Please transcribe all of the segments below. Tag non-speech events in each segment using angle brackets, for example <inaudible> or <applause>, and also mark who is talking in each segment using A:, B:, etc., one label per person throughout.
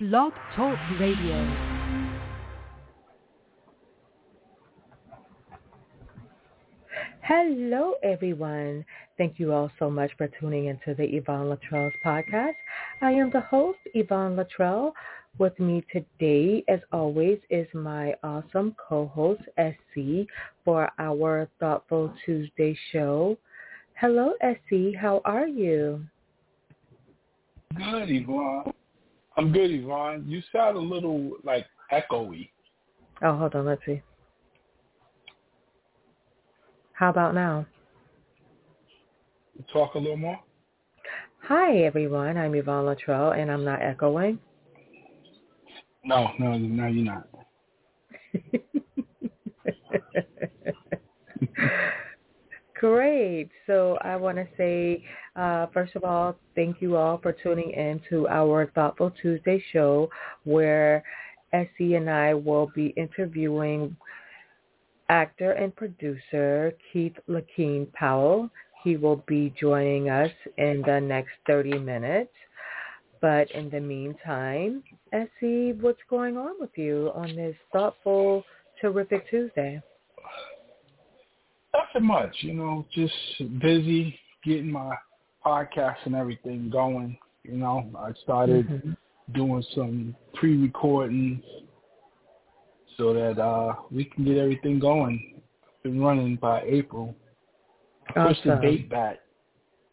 A: Blog Talk Radio. Hello, everyone. Thank you all so much for tuning into the Yvonne Latrell's podcast. I am the host, Yvonne Latrell. With me today, as always, is my awesome co-host, SC, for our Thoughtful Tuesday show. Hello, SC. How are you?
B: Good, Yvonne. I'm good, Yvonne. You sound a little like echoey.
A: Oh, hold on. Let's see. How about now?
B: Talk a little more.
A: Hi, everyone. I'm Yvonne Latrell, and I'm not echoing.
B: No, no, no, you're not. <laughs>
A: Great. So I want to say, uh, first of all, thank you all for tuning in to our Thoughtful Tuesday show where SC and I will be interviewing actor and producer Keith Lakean Powell. He will be joining us in the next 30 minutes. But in the meantime, SC, what's going on with you on this thoughtful, terrific Tuesday?
B: Nothing much, you know, just busy getting my podcast and everything going. You know, I started mm-hmm. doing some pre-recordings so that uh we can get everything going. Been running by April. I pushed the date back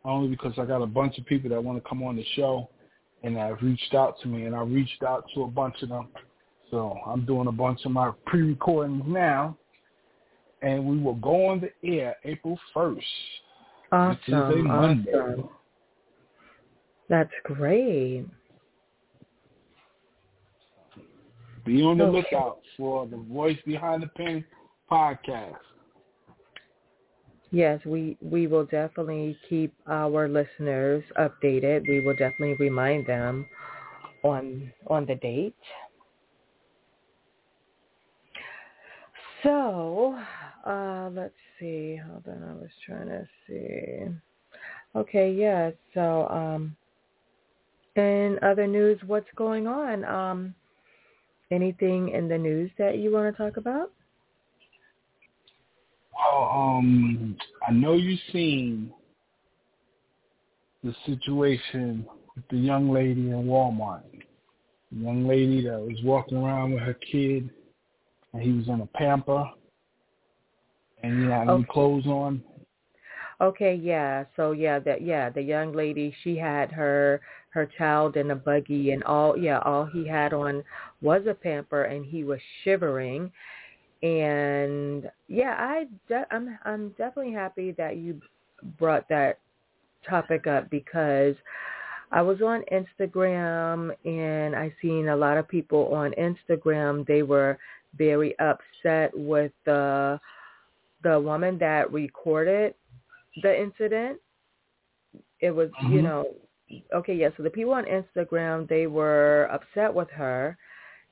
B: only because I got a bunch of people that want to come on the show and have reached out to me and I reached out to a bunch of them. So I'm doing a bunch of my pre-recordings now and we will go on the air April 1st,
A: awesome,
B: a Monday.
A: Awesome. That's great.
B: Be on the okay. lookout for the Voice Behind the Pen podcast.
A: Yes, we we will definitely keep our listeners updated. We will definitely remind them on on the date. So, uh, let's see. Hold on, I was trying to see. Okay, yeah. So, um, in other news, what's going on? Um, anything in the news that you want to talk about?
B: Well, um, I know you've seen the situation with the young lady in Walmart. The young lady that was walking around with her kid, and he was in a pamper and you had okay. any clothes on?
A: Okay, yeah. So yeah, that yeah, the young lady, she had her her child in a buggy and all yeah, all he had on was a pamper and he was shivering. And yeah, I de- I'm I'm definitely happy that you brought that topic up because I was on Instagram and I seen a lot of people on Instagram they were very upset with the the woman that recorded the incident, it was, mm-hmm. you know, okay, yeah, so the people on Instagram, they were upset with her.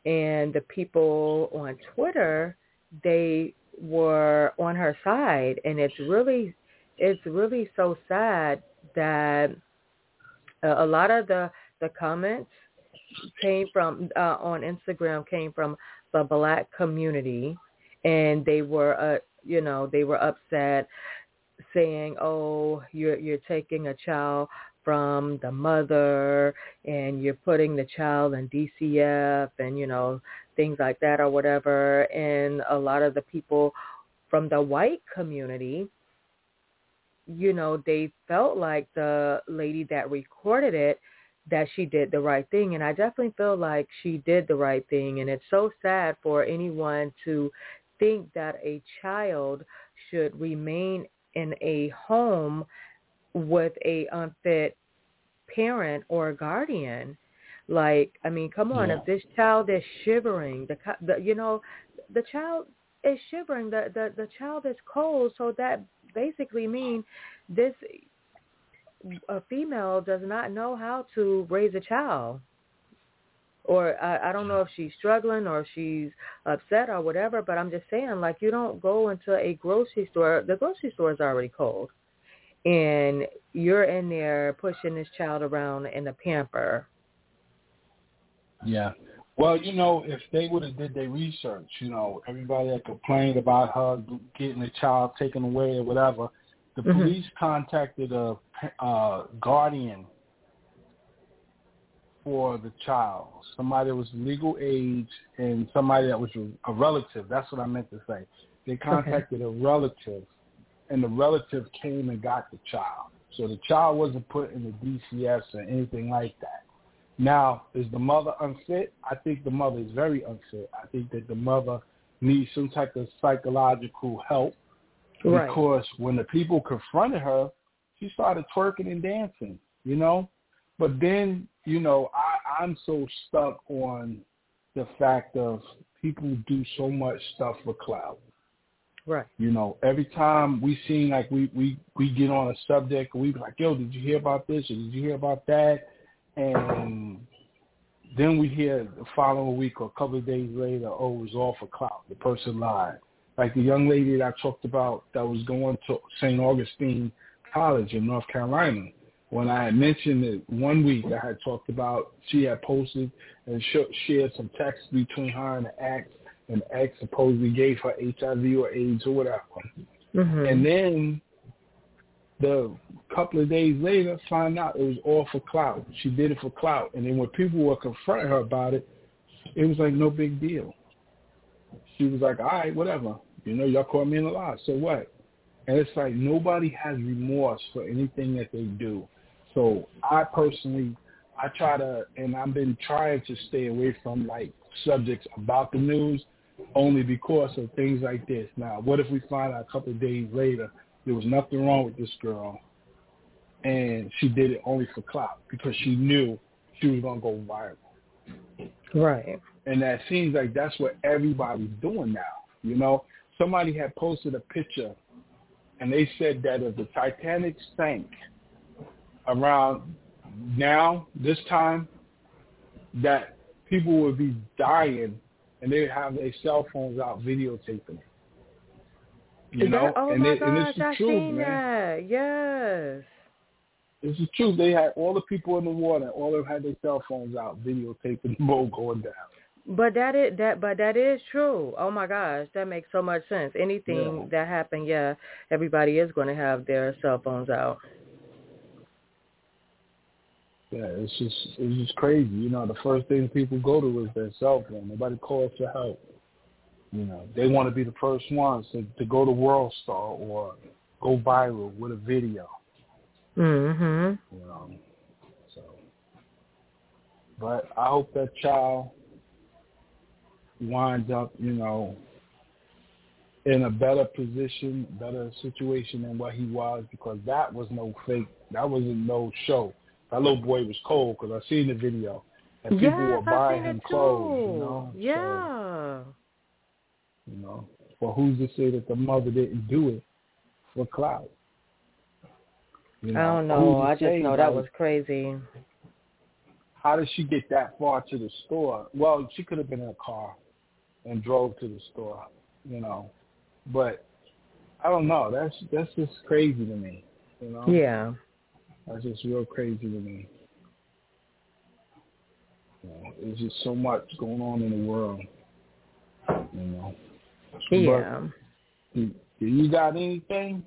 A: And the people on Twitter, they were on her side. And it's really, it's really so sad that a lot of the, the comments came from, uh, on Instagram came from the black community. And they were, uh, you know, they were upset saying, "Oh, you're you're taking a child from the mother and you're putting the child in DCF and you know things like that or whatever." And a lot of the people from the white community, you know, they felt like the lady that recorded it that she did the right thing and I definitely feel like she did the right thing and it's so sad for anyone to think that a child should remain in a home with a unfit parent or guardian. Like, I mean, come on, yeah. if this child is shivering, the, the you know, the child is shivering, the, the the child is cold, so that basically means this a female does not know how to raise a child or I, I don't know if she's struggling or she's upset or whatever, but I'm just saying, like, you don't go into a grocery store. The grocery store is already cold, and you're in there pushing this child around in a pamper.
B: Yeah. Well, you know, if they would have did their research, you know, everybody that complained about her getting a child taken away or whatever, the mm-hmm. police contacted a, a guardian for the child, somebody that was legal age and somebody that was a relative. That's what I meant to say. They contacted okay. a relative, and the relative came and got the child. So the child wasn't put in the DCS or anything like that. Now, is the mother unfit? I think the mother is very unfit. I think that the mother needs some type of psychological help right. because when the people confronted her, she started twerking and dancing, you know? But then, you know, I, I'm so stuck on the fact of people do so much stuff for clout.
A: Right.
B: You know, every time we seem like we, we, we get on a subject, we be like, yo, did you hear about this or did you hear about that? And then we hear the following week or a couple of days later, oh, it was all for clout. The person lied. Like the young lady that I talked about that was going to St. Augustine College in North Carolina. When I had mentioned it one week, I had talked about she had posted and shared some texts between her and the ex, and the ex supposedly gave her HIV or AIDS or whatever. Mm-hmm. And then the couple of days later, find out it was all for clout. She did it for clout. And then when people were confronting her about it, it was like no big deal. She was like, all right, whatever. You know, y'all caught me in a lie. So what? And it's like nobody has remorse for anything that they do. So I personally, I try to, and I've been trying to stay away from like subjects about the news only because of things like this. Now, what if we find out a couple of days later there was nothing wrong with this girl, and she did it only for clout because she knew she was gonna go viral.
A: Right.
B: And that seems like that's what everybody's doing now. You know, somebody had posted a picture, and they said that if the Titanic sank around now this time, that people would be dying, and they would have their cell phones out videotaping it. You know,
A: that, oh
B: and,
A: my
B: it,
A: gosh,
B: and it's the
A: I seen
B: man.
A: that. Yes.
B: It's the truth. They had all the people in the water, all of them had their cell phones out, videotaping the boat going down.
A: But that is that, but that is true. Oh my gosh, that makes so much sense. Anything yeah. that happened, yeah, everybody is going to have their cell phones out.
B: Yeah, it's just it's just crazy. You know, the first thing people go to is their cell phone. Nobody calls for help. You know, they want to be the first ones to, to go to World Star or go viral with a video.
A: Mhm.
B: You know, so. But I hope that child winds up, you know, in a better position, better situation than what he was because that was no fake. That wasn't no show. That little boy was cold because I seen the video and people
A: yes,
B: were buying him clothes. You know,
A: yeah.
B: So, you know, well, who's to say that the mother didn't do it for clout?
A: You know, I don't know. I just know that was crazy.
B: How did she get that far to the store? Well, she could have been in a car and drove to the store, you know. But I don't know. That's that's just crazy to me. You know.
A: Yeah.
B: That's just real crazy to me. You know, there's just so much going on in the world. You know.
A: Yeah.
B: do, do you got anything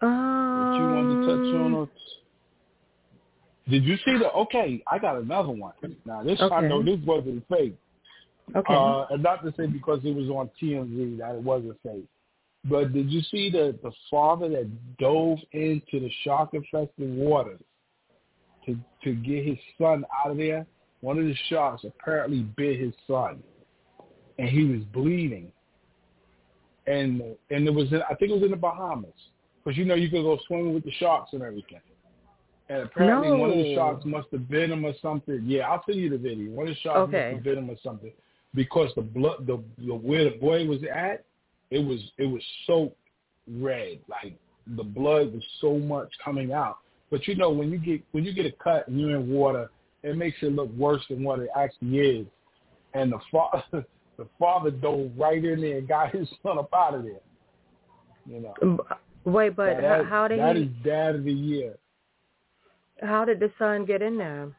A: um,
B: that you wanted to touch on? Or did you see the? Okay, I got another one. Now this
A: okay.
B: I know this wasn't fake.
A: Okay.
B: Uh, and not to say because it was on TMZ that it wasn't fake. But did you see the the father that dove into the shark infested waters to to get his son out of there? One of the sharks apparently bit his son and he was bleeding. And and it was in, I think it was in the Bahamas because you know you could go swimming with the sharks and everything. And apparently
A: no.
B: one of the sharks must have bit him or something. Yeah, I'll send you the video. One of the sharks
A: okay.
B: must have bit him or something because the blood, the, the where the boy was at, it was it was so red, like the blood was so much coming out. But you know when you get when you get a cut and you're in water, it makes it look worse than what it actually is. And the father <laughs> the father dove right in there and got <laughs> his son up out of there. You know.
A: Um, wait, but
B: that,
A: how did
B: that
A: he?
B: That is dad of the year.
A: How did the son get in there?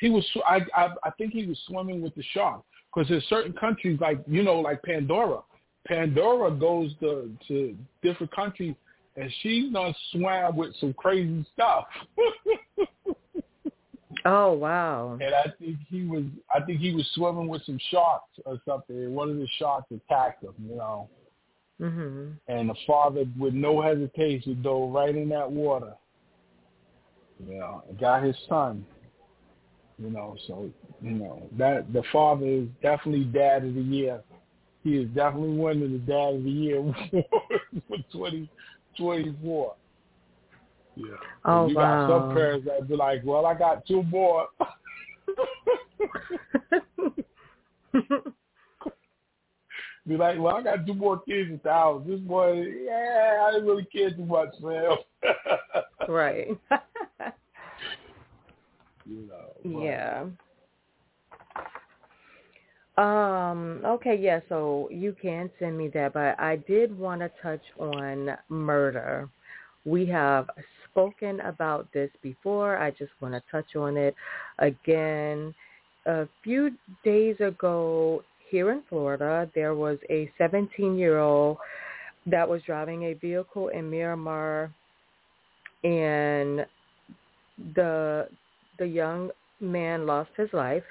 B: he was. I I, I think he was swimming with the shark because there's certain countries like you know like Pandora. Pandora goes to to different countries, and she's done swam with some crazy stuff. <laughs>
A: oh wow!
B: And I think he was. I think he was swimming with some sharks or something. And one of the sharks attacked him. You know.
A: Mm-hmm.
B: And the father, with no hesitation, dove right in that water. You know, and got his son. You know, so you know that the father is definitely dad of the year. He is definitely winning the dad of the year <laughs> for twenty twenty four. Yeah.
A: Oh
B: you
A: wow.
B: got some parents that be like, "Well, I got two more." <laughs> be like, "Well, I got two more kids at the house. This boy, yeah, I didn't really care too much, man." <laughs>
A: right.
B: you know.
A: But. Yeah. Um, okay, yeah, so you can send me that, but I did want to touch on murder. We have spoken about this before. I just want to touch on it again. A few days ago here in Florida, there was a 17-year-old that was driving a vehicle in Miramar and the the young man lost his life.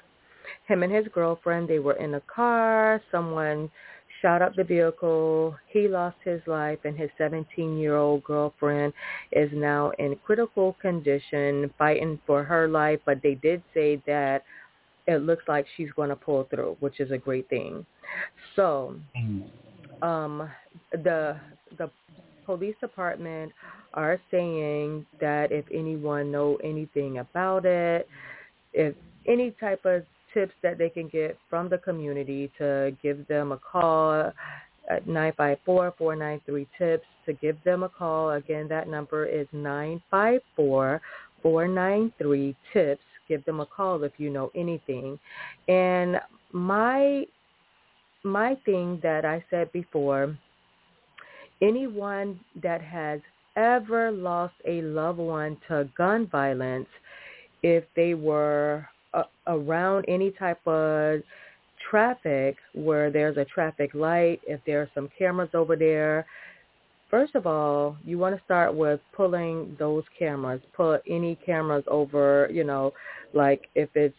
A: Him and his girlfriend, they were in a car. Someone shot up the vehicle. He lost his life, and his 17-year-old girlfriend is now in critical condition, fighting for her life. But they did say that it looks like she's going to pull through, which is a great thing. So, um, the the police department are saying that if anyone know anything about it, if any type of tips that they can get from the community to give them a call at 954-493-TIPS to give them a call. Again, that number is 954-493-TIPS. Give them a call if you know anything. And my my thing that I said before, anyone that has ever lost a loved one to gun violence, if they were uh, around any type of traffic where there's a traffic light, if there are some cameras over there, first of all, you want to start with pulling those cameras. Put any cameras over, you know, like if it's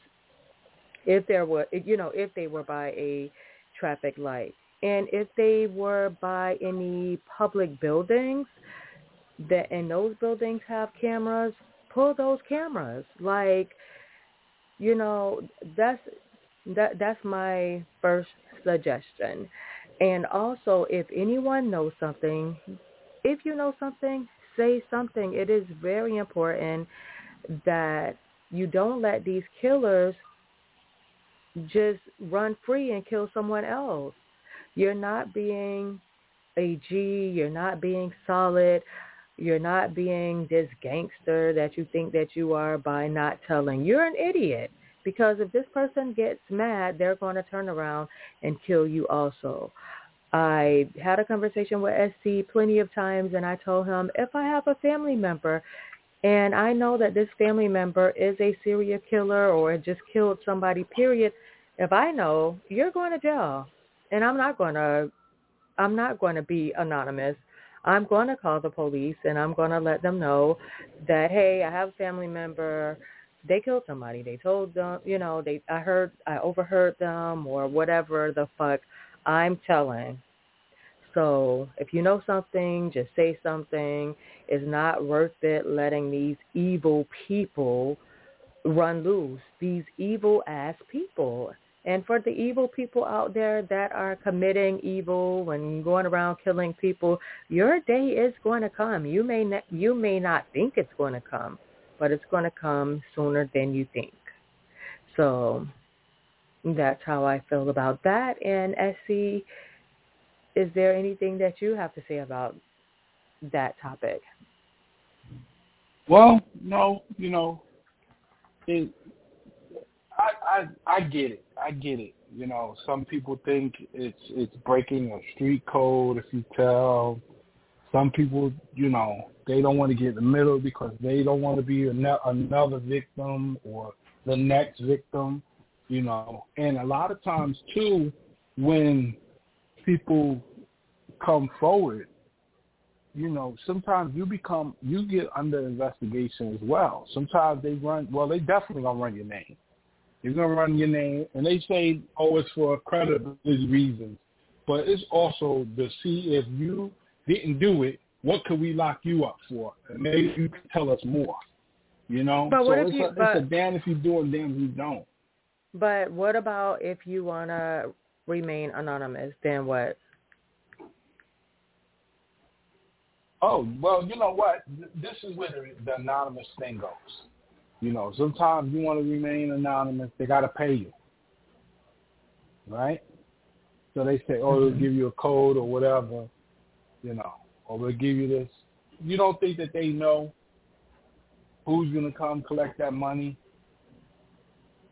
A: if there were, you know, if they were by a traffic light, and if they were by any public buildings, that and those buildings have cameras, pull those cameras. Like, you know, that's that that's my first suggestion. And also, if anyone knows something, if you know something, say something. It is very important that you don't let these killers just run free and kill someone else. You're not being a G. You're not being solid. You're not being this gangster that you think that you are by not telling. You're an idiot because if this person gets mad, they're going to turn around and kill you also. I had a conversation with SC plenty of times and I told him if I have a family member and I know that this family member is a serial killer or just killed somebody, period, if I know, you're going to jail. And I'm not going to I'm not going to be anonymous. I'm going to call the police and I'm going to let them know that hey, I have a family member they killed somebody. They told them, you know, they I heard I overheard them or whatever the fuck. I'm telling. So if you know something, just say something. It's not worth it letting these evil people run loose. These evil ass people. And for the evil people out there that are committing evil and going around killing people, your day is going to come. You may not, you may not think it's going to come, but it's going to come sooner than you think. So that's how I feel about that. And SC, is there anything that you have to say about that topic?
B: Well, no, you know, it, I, I I get it. I get it. You know, some people think it's it's breaking a street code if you tell. Some people, you know, they don't want to get in the middle because they don't want to be another victim or the next victim, you know. And a lot of times too, when people come forward, you know, sometimes you become you get under investigation as well. Sometimes they run well, they definitely gonna run your name. They're gonna run your name and they say, Oh, it's for credibility reasons. But it's also to see if you didn't do it, what could we lock you up for? And maybe you can tell us more. You know?
A: But
B: so it's,
A: if you,
B: a,
A: but,
B: it's a damn if you do and damn if you don't.
A: But what about if you wanna remain anonymous? Then what?
B: Oh well, you know what? This is where the, the anonymous thing goes. You know, sometimes you want to remain anonymous. They got to pay you, right? So they say, oh, they'll mm-hmm. give you a code or whatever, you know, or we'll give you this. You don't think that they know who's going to come collect that money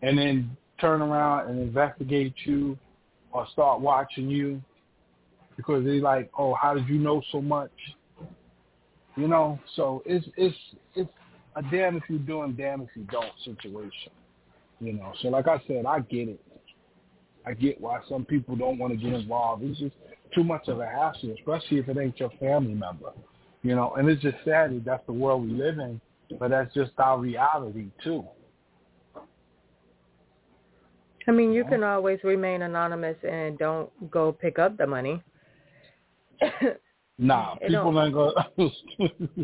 B: and then turn around and investigate you or start watching you because they're like, oh, how did you know so much? You know, so it's it's it's a damn if you do and damn if you don't situation. You know, so like I said, I get it. I get why some people don't want to get involved. It's just too much of a hassle, especially if it ain't your family member. You know, and it's just sad that that's the world we live in, but that's just our reality too.
A: I mean, you can always remain anonymous and don't go pick up the money.
B: Nah, <laughs> people ain't gonna <laughs>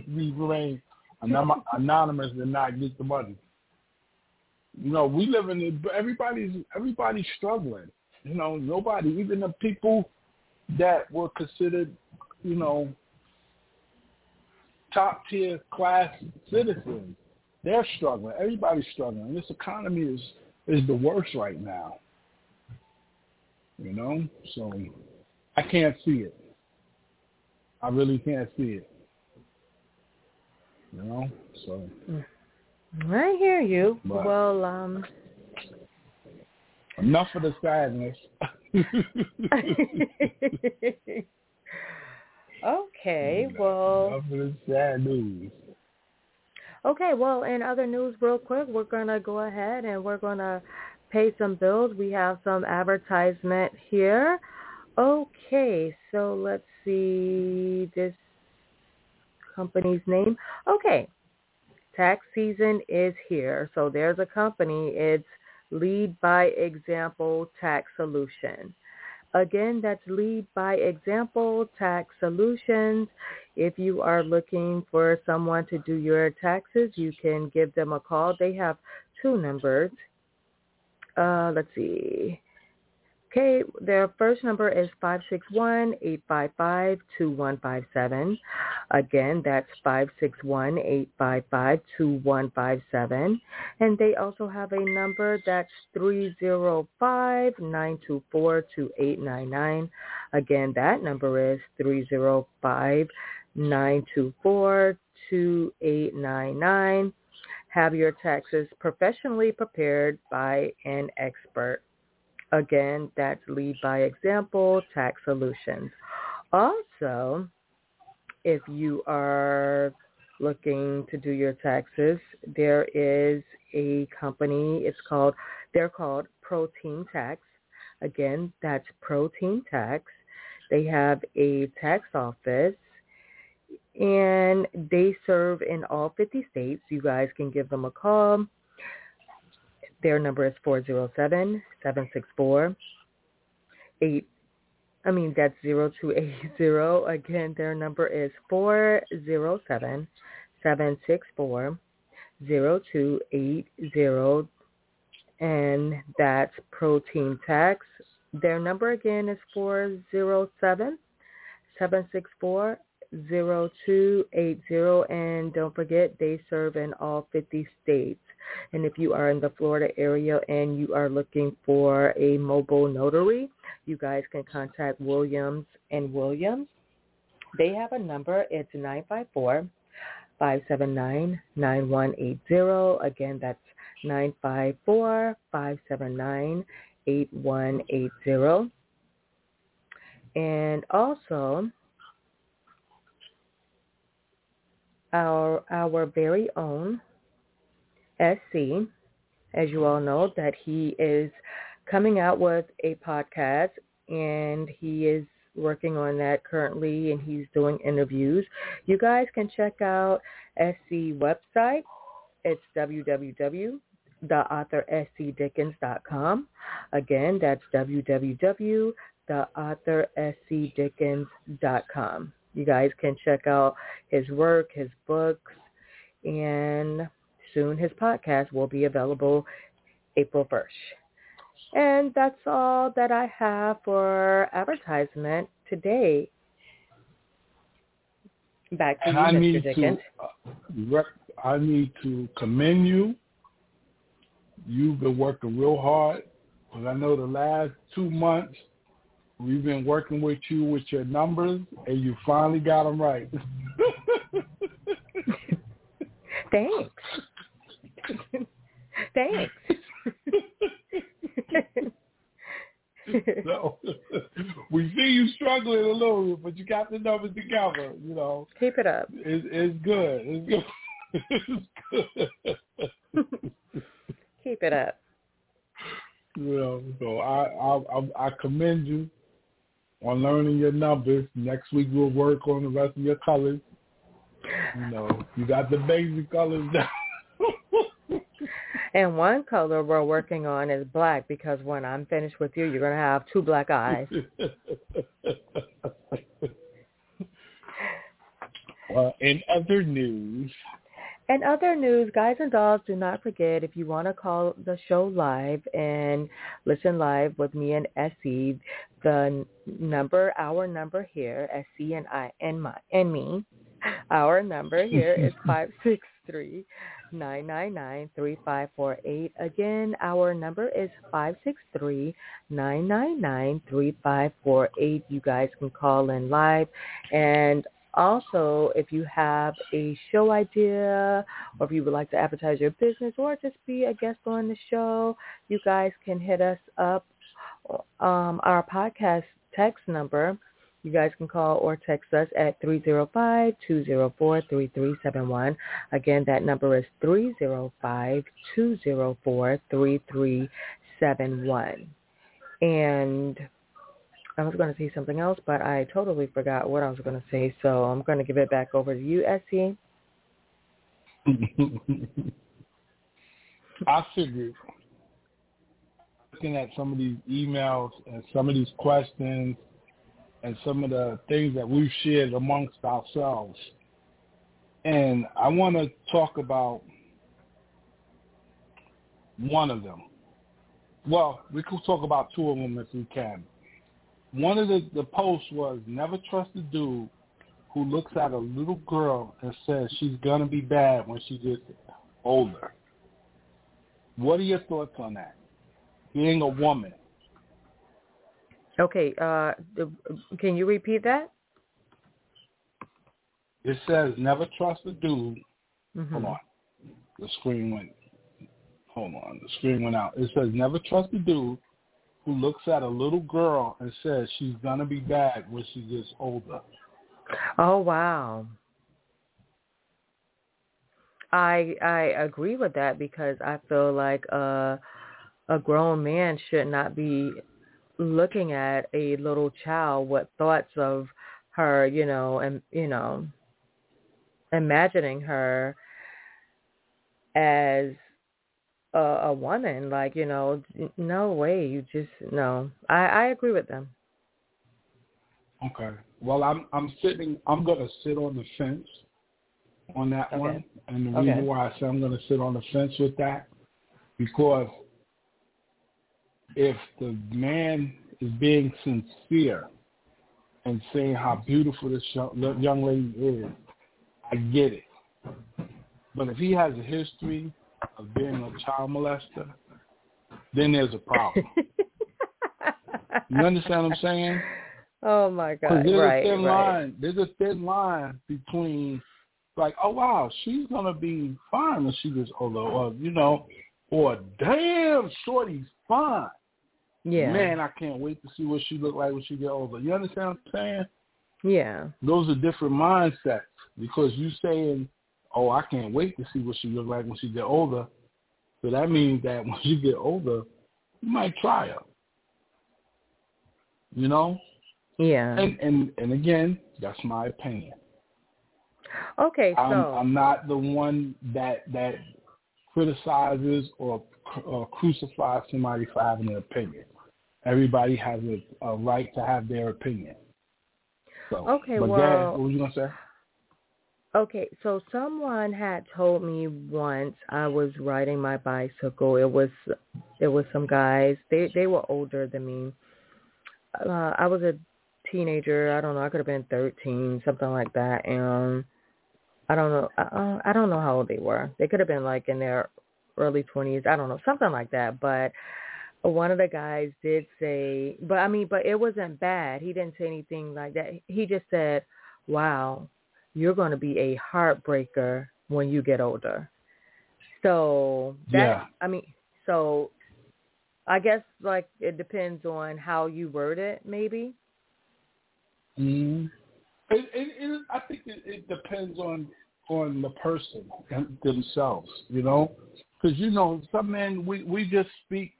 B: remain anonymous and not get the money. You know, we live in everybody's everybody's struggling. You know, nobody, even the people that were considered, you know, top tier class citizens, they're struggling. Everybody's struggling. This economy is is the worst right now. You know, so I can't see it. I really can't see it. You know, so.
A: I hear you. But well, um.
B: Enough of the sadness. <laughs>
A: okay, well.
B: Enough of the sad news.
A: Okay, well, in other news, real quick, we're gonna go ahead and we're gonna pay some bills. We have some advertisement here. Okay, so let's see this company's name. Okay, tax season is here. So there's a company. It's Lead by Example Tax Solution. Again, that's Lead by Example Tax Solutions. If you are looking for someone to do your taxes, you can give them a call. They have two numbers. Uh, let's see. Okay, their first number is 561-855-2157. Again, that's 561-855-2157. And they also have a number that's 305-924-2899. Again, that number is 305-924-2899. Have your taxes professionally prepared by an expert. Again, that's Lead by Example Tax Solutions. Also, if you are looking to do your taxes, there is a company. It's called, they're called Protein Tax. Again, that's Protein Tax. They have a tax office and they serve in all 50 states. You guys can give them a call. Their number is 407-764-8, I mean, that's 0280. <laughs> Again, their number is 407-764-0280. And that's Protein Tax. Their number again is 407 764 0280 and don't forget they serve in all 50 states. And if you are in the Florida area and you are looking for a mobile notary, you guys can contact Williams and Williams. They have a number. It's 954 579 9180. Again, that's 954 579 8180. And also, our our very own SC as you all know, that he is coming out with a podcast and he is working on that currently and he's doing interviews. You guys can check out SC website. It's www.authorSCDickens.com. Again, that's www.authorSCDickens.com. You guys can check out his work, his books, and soon his podcast will be available April 1st. And that's all that I have for advertisement today. Back to
B: and
A: you,
B: I
A: Mr.
B: need
A: Dickens.
B: to, uh, rec- I need to commend you. You've been working real hard. Because I know the last two months we've been working with you with your numbers, and you finally got them right. <laughs>
A: Thanks. <laughs> Thanks. <laughs>
B: so we see you struggling a little, but you got the numbers together. You know,
A: Keep it up.
B: it's, it's good. It's good. it's good.
A: Keep it up.
B: you know, so I, I I I commend you on learning your numbers. Next week we'll work on the rest of your colors. You know, you got the basic colors down. <laughs>
A: And one color we're working on is black because when I'm finished with you, you're going to have two black eyes. <laughs>
B: uh, in other news,
A: And other news, guys and dolls, do not forget if you want to call the show live and listen live with me and SC, the number, our number here, SC and I and my and me, our number here is <laughs> five six three nine nine nine three five four eight. Again, our number is five six three nine nine nine three five four eight. You guys can call in live and also, if you have a show idea or if you would like to advertise your business or just be a guest on the show, you guys can hit us up. Um, our podcast text number, you guys can call or text us at 305-204-3371. Again, that number is 305-204-3371. And I was going to say something else, but I totally forgot what I was going to say. So I'm going to give it back over to you, SC. <laughs>
B: I figured looking at some of these emails and some of these questions and some of the things that we've shared amongst ourselves. And I want to talk about one of them. Well, we could talk about two of them if we can. One of the, the posts was never trust a dude who looks at a little girl and says she's going to be bad when she gets older. What are your thoughts on that? Being a woman.
A: Okay, uh, can you repeat that?
B: It says never trust a dude.
A: Mhm.
B: Hold on. The screen went. Hold on. The screen went out. It says never trust a dude who looks at a little girl and says she's gonna be bad when she gets older.
A: Oh wow. I I agree with that because I feel like uh, a grown man should not be looking at a little child with thoughts of her, you know, and you know, imagining her as a, a woman. Like you know, no way. You just no. I I agree with them.
B: Okay. Well, I'm I'm sitting. I'm gonna sit on the fence on that
A: Okay.
B: one, and the
A: Okay.
B: reason why I say I'm gonna sit on the fence with that because if the man is being sincere and saying how beautiful this young young lady is, I get it. But if he has a history of being a child molester, then there's a problem. You understand what I'm saying? <laughs>
A: Oh my God!
B: there's
A: Right,
B: a thin
A: right.
B: line. There's a thin line between like, oh wow, she's gonna be fine when she gets older, or you know, or damn, shorty's fine.
A: Yeah.
B: Man, I can't wait to see what she look like when she get older. You understand what I'm saying?
A: Yeah.
B: Those are different mindsets because you saying, oh, I can't wait to see what she looks like when she get older. So that means that <laughs> when you get older, you might try her. You know?
A: Yeah.
B: And and and again, that's my opinion.
A: Okay, so
B: I'm, I'm not the one that that criticizes or, or crucifies somebody for having an opinion. Everybody has a, a right to have their opinion. So,
A: okay,
B: but
A: well,
B: Dad, what were you gonna say?
A: Okay, so someone had told me once I was riding my bicycle. It was it was some guys. They they were older than me. Uh, I was a teenager. I don't know. I could have been thirteen, something like that. And I don't know. Uh, I don't know how old they were. They could have been like in their early twenties. I don't know, something like that. But one of the guys did say, but I mean, but it wasn't bad. He didn't say anything like that. He just said, "Wow." You're going to be a heartbreaker when you get older. So that
B: yeah.
A: I mean, so I guess like it depends on how you word it, maybe.
B: Mm. It, it, it, I think it, it depends on on the person themselves, you know, because you know some men we we just speak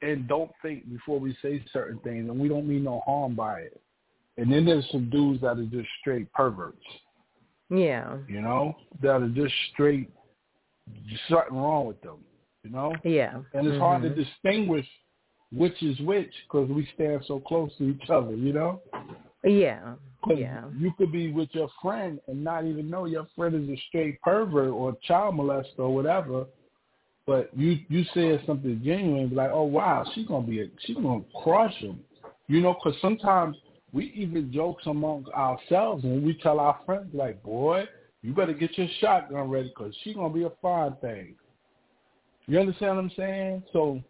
B: and don't think before we say certain things, and we don't mean no harm by it. And then there's some dudes that are just straight perverts.
A: Yeah.
B: You know, that are just straight something wrong with them. You know.
A: Yeah.
B: And it's
A: mm-hmm.
B: hard to distinguish which is which because we stand so close to each other. You know.
A: Yeah. Yeah.
B: You could be with your friend and not even know your friend is a straight pervert or child molester or whatever. But you you said something genuine, be like, oh wow, she's gonna be a, she's gonna crush him, you know, because sometimes we even jokes amongst ourselves when we tell our friends, like, boy, you better get your shotgun ready because she's going to be a fine thing. You understand what I'm saying? So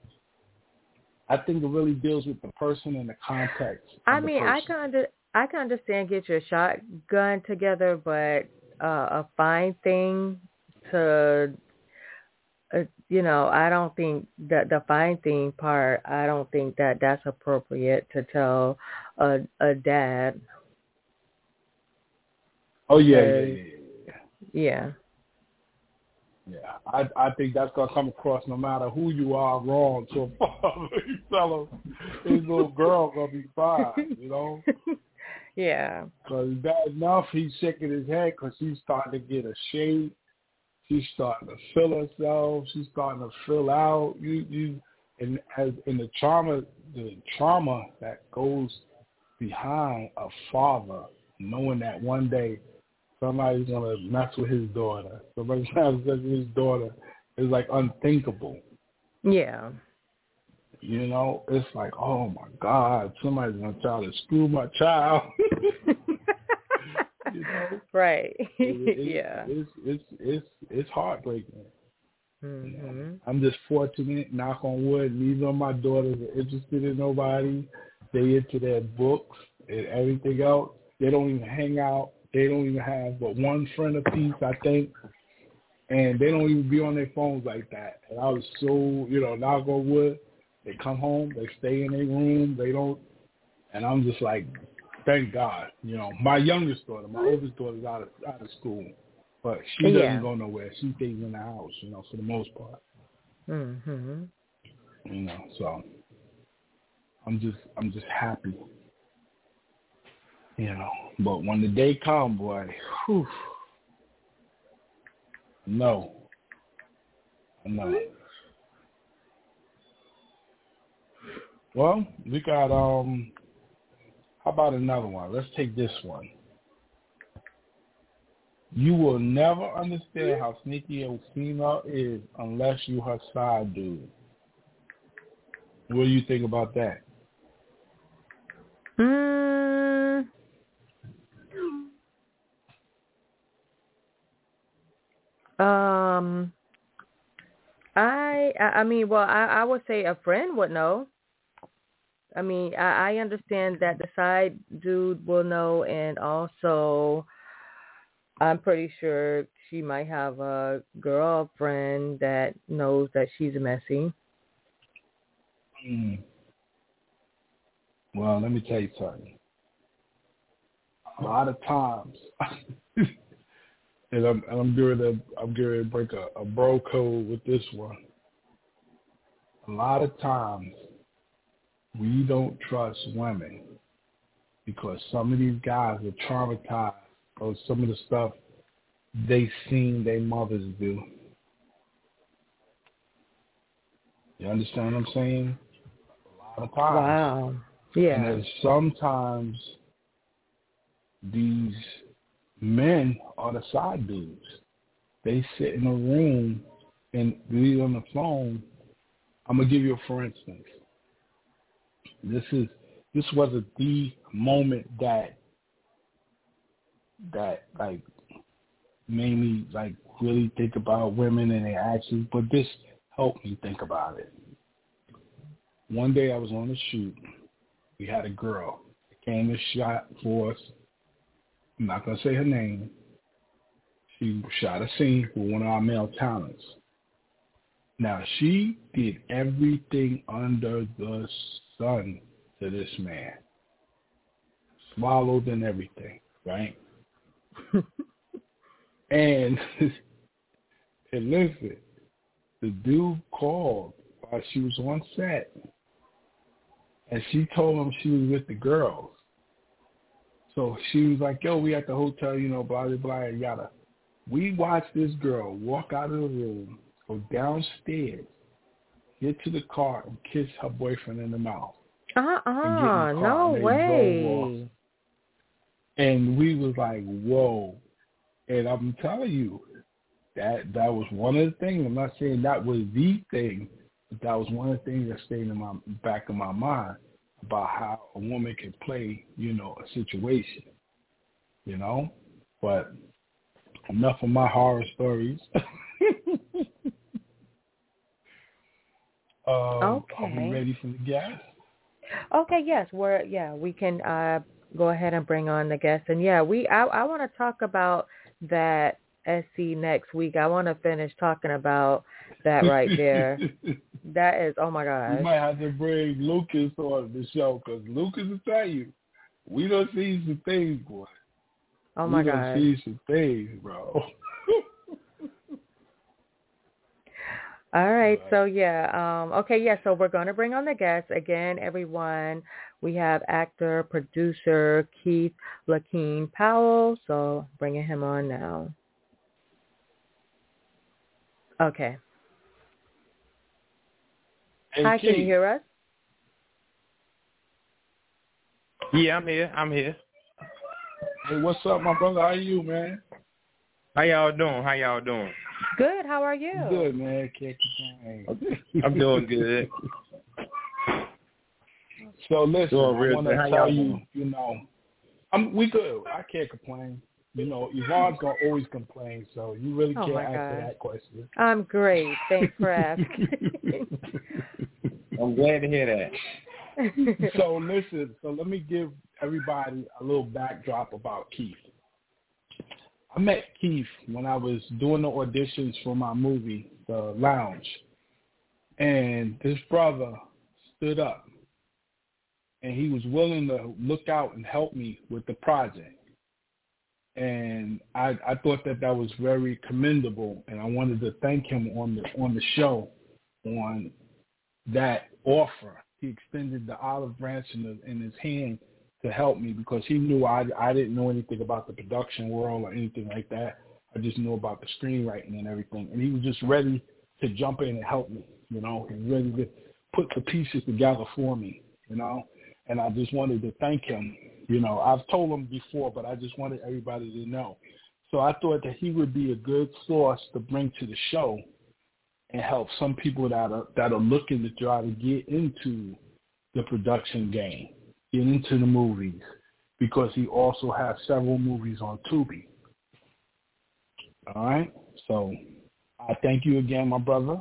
B: I think it really deals with the person and the context.
A: I mean, I can under, I can understand get your shotgun together, but uh, a fine thing to uh, you know, I don't think that the fine thing part, I don't think that that's appropriate to tell a a dad.
B: Oh yeah, yeah, yeah, yeah.
A: Yeah.
B: Yeah, I I think that's gonna come across no matter who you are wrong to a <laughs> father. you tell him his little girl gonna be fine, you know. <laughs>
A: Yeah.
B: Because bad enough he's shaking his head because she's starting to get a shape. She's starting to feel herself. She's starting to fill out. You you and as in the trauma the trauma that goes behind a father knowing that one day somebody's gonna mess with his daughter. Somebody's <laughs> gonna mess with his daughter is like unthinkable.
A: Yeah.
B: You know, it's like, oh my God, somebody's gonna try to screw my child. <laughs> you know? <laughs>
A: Right.
B: It, it,
A: yeah.
B: It's it's it's it's heartbreaking.
A: Mm-hmm. You know?
B: I'm just fortunate, knock on wood, neither of my daughters are interested in nobody. They into their books and everything else. They don't even hang out. They don't even have but one friend apiece, I think. And they don't even be on their phones like that. And I was so, you know, knock on wood. They come home, they stay in their room, they don't and I'm just like, thank God. You know, my youngest daughter, my oldest daughter is out of out of school, but she doesn't
A: yeah.
B: go nowhere. She stays in the house. You know, for the most part.
A: Mhm.
B: You know, so I'm just I'm just happy. You know, but when the day come, boy, whew, no, no. Well, we got um how about another one? Let's take this one. You will never understand how sneaky a female is unless you her side dude. What do you think about that?
A: Mm. Um, I I mean, well, I I would say a friend would know. I mean, I, I understand that the side dude will know, and also, I'm pretty sure she might have a girlfriend that knows that she's messy.
B: Mm. Well, let me tell you something. A lot of times, <laughs> and I'm and I'm going to I'm going to break a, a bro code with this one. A lot of times, we don't trust women because some of these guys are traumatized or some of the stuff they seen their mothers do. You understand what I'm saying? A lot of times.
A: Wow. Yeah.
B: And sometimes these men are the side dudes. They sit in a room and be on the phone. I'm gonna give you a for instance. This is this was a the moment that that like made me like really think about women and their actions, but this helped me think about it. One day I was on a shoot. We had a girl that came and shot for us. I'm not gonna say her name. She shot a scene for one of our male talents. Now she did everything under the sun to this man. Swallowed and everything, right? <laughs> and <laughs> and listen, the dude called while she was on set, and she told him she was with the girls. So she was like, "Yo, we at the hotel, you know, blah blah blah, yada." We watched this girl walk out of the room, go downstairs, get to the car, and kiss her boyfriend in the mouth.
A: Uh uh no way.
B: And we was like, whoa. And I'm telling you, that that was one of the things. I'm not saying that was the thing, but that was one of the things that stayed in my back of my mind about how a woman can play, you know, a situation. You know? But enough of my horror stories. <laughs> um,
A: okay.
B: Are we ready for the guest?
A: Okay, yes, we're yeah, we can uh go ahead and bring on the guest. And yeah, we I I want to talk about that SC next week. I want to finish talking about that <laughs> right there. that is oh my God.
B: You might have to bring Lucas on the show because Lucas will tell you we don't see some things, boy.
A: Oh my
B: we
A: god.
B: We don't see some things, bro.
A: All right. So yeah. Um, okay. Yeah. So we're going to bring on the guests again, everyone. We have actor, producer Keith Lakean Powell. So bringing him on now. Okay.
B: Hey,
A: Hi.
B: Keith.
A: Can you hear us?
C: Yeah, I'm here. I'm here.
B: Hey, what's up, my brother? How are you, man?
C: How y'all doing? How y'all doing?
A: Good. How are you?
B: Good, man.
C: I'm doing good.
B: So listen,
C: Doing
B: I
C: real
B: want to tell
C: y'all
B: you,
C: doing?
B: you know, I'm we good. I can't complain. You know, Yvonne's gonna always complain, so you really
A: Oh,
B: can't
A: my
B: answer
A: gosh.
B: that question.
A: I'm great. Thanks for <laughs> asking. <laughs>
C: I'm glad to hear that.
B: so listen, so let me give everybody a little backdrop about Keith. I met Keith when I was doing the auditions for my movie, The Lounge. And this brother stood up and he was willing to look out and help me with the project. And I, I thought that that was very commendable, and I wanted to thank him on the on the show on that offer. He extended the olive branch in, the, in his hand to help me because he knew I I didn't know anything about the production world or anything like that. I just knew about the screenwriting and everything, and he was just ready to jump in and help me. You know, and ready to put the pieces together for me. You know, and I just wanted to thank him. You know, I've told him before, but I just wanted everybody to know. So I thought that he would be a good source to bring to the show and help some people that are that are looking to try to get into the production game, get into the movies, because he also has several movies on Tubi. All right, so I thank you again, my brother.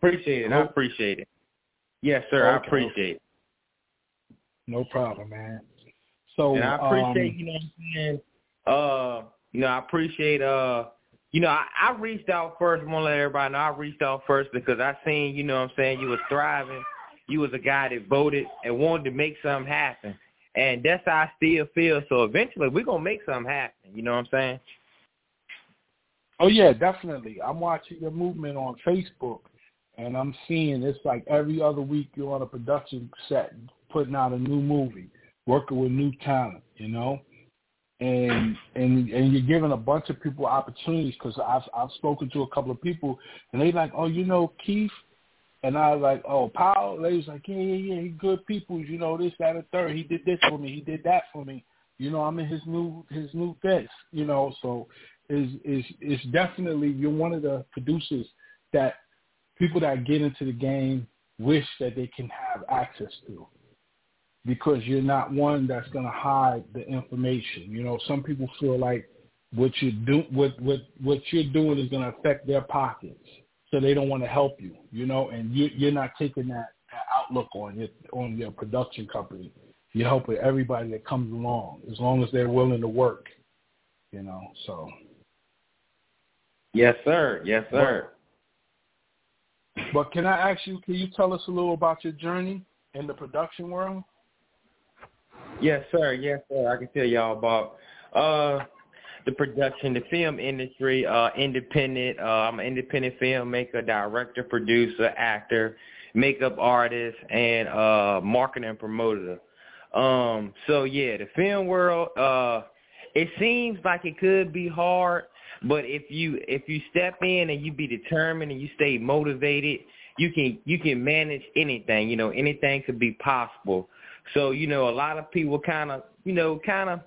C: Appreciate it. I appreciate it. Yes, sir. I appreciate it.
B: No problem, man. So
C: And I appreciate,
B: um,
C: you know what I'm saying? Uh, you know, I appreciate uh you know, I, I reached out first, I wanna let everybody know I reached out first because I seen, you know what I'm saying, you was thriving. You was a guy that voted and wanted to make something happen. And that's how I still feel. So eventually we're gonna make something happen. You know what I'm saying?
B: Oh yeah, definitely. I'm watching your movement on Facebook and I'm seeing it's like every other week you're on a production set putting out a new movie, working with new talent, you know, and and and you're giving a bunch of people opportunities because I've I've spoken to a couple of people and they like, oh, you know, Keith, and I was like, oh, Powell. They was like, yeah, yeah, yeah, he good people, you know, this, that, and third. He did this for me, he did that for me. You know, I'm in his new his new this, you know, so is is is definitely you're one of the producers that people that get into the game wish that they can have access to because you're not one that's going to hide the information. You know, some people feel like what you do, what what what you're doing is going to affect their pockets, so they don't want to help you. You know, and you, you're not taking that, that outlook on your on your production company. You help with everybody that comes along, as long as they're willing to work. You know, so.
C: Yes, sir. Yes, sir.
B: But can I ask you, can you tell us a little about your journey in the production world?
C: Yes, sir. Yes, sir. I can tell y'all about uh, the production, the film industry, uh, independent. Uh, I'm an independent filmmaker, director, producer, actor, makeup artist, and uh, marketing promoter. Um, so yeah, the film world. Uh, it seems like it could be hard but if you if you step in and you be determined and you stay motivated, you can you can manage anything. You know, anything could be possible. So you know, a lot of people kind of you know kind of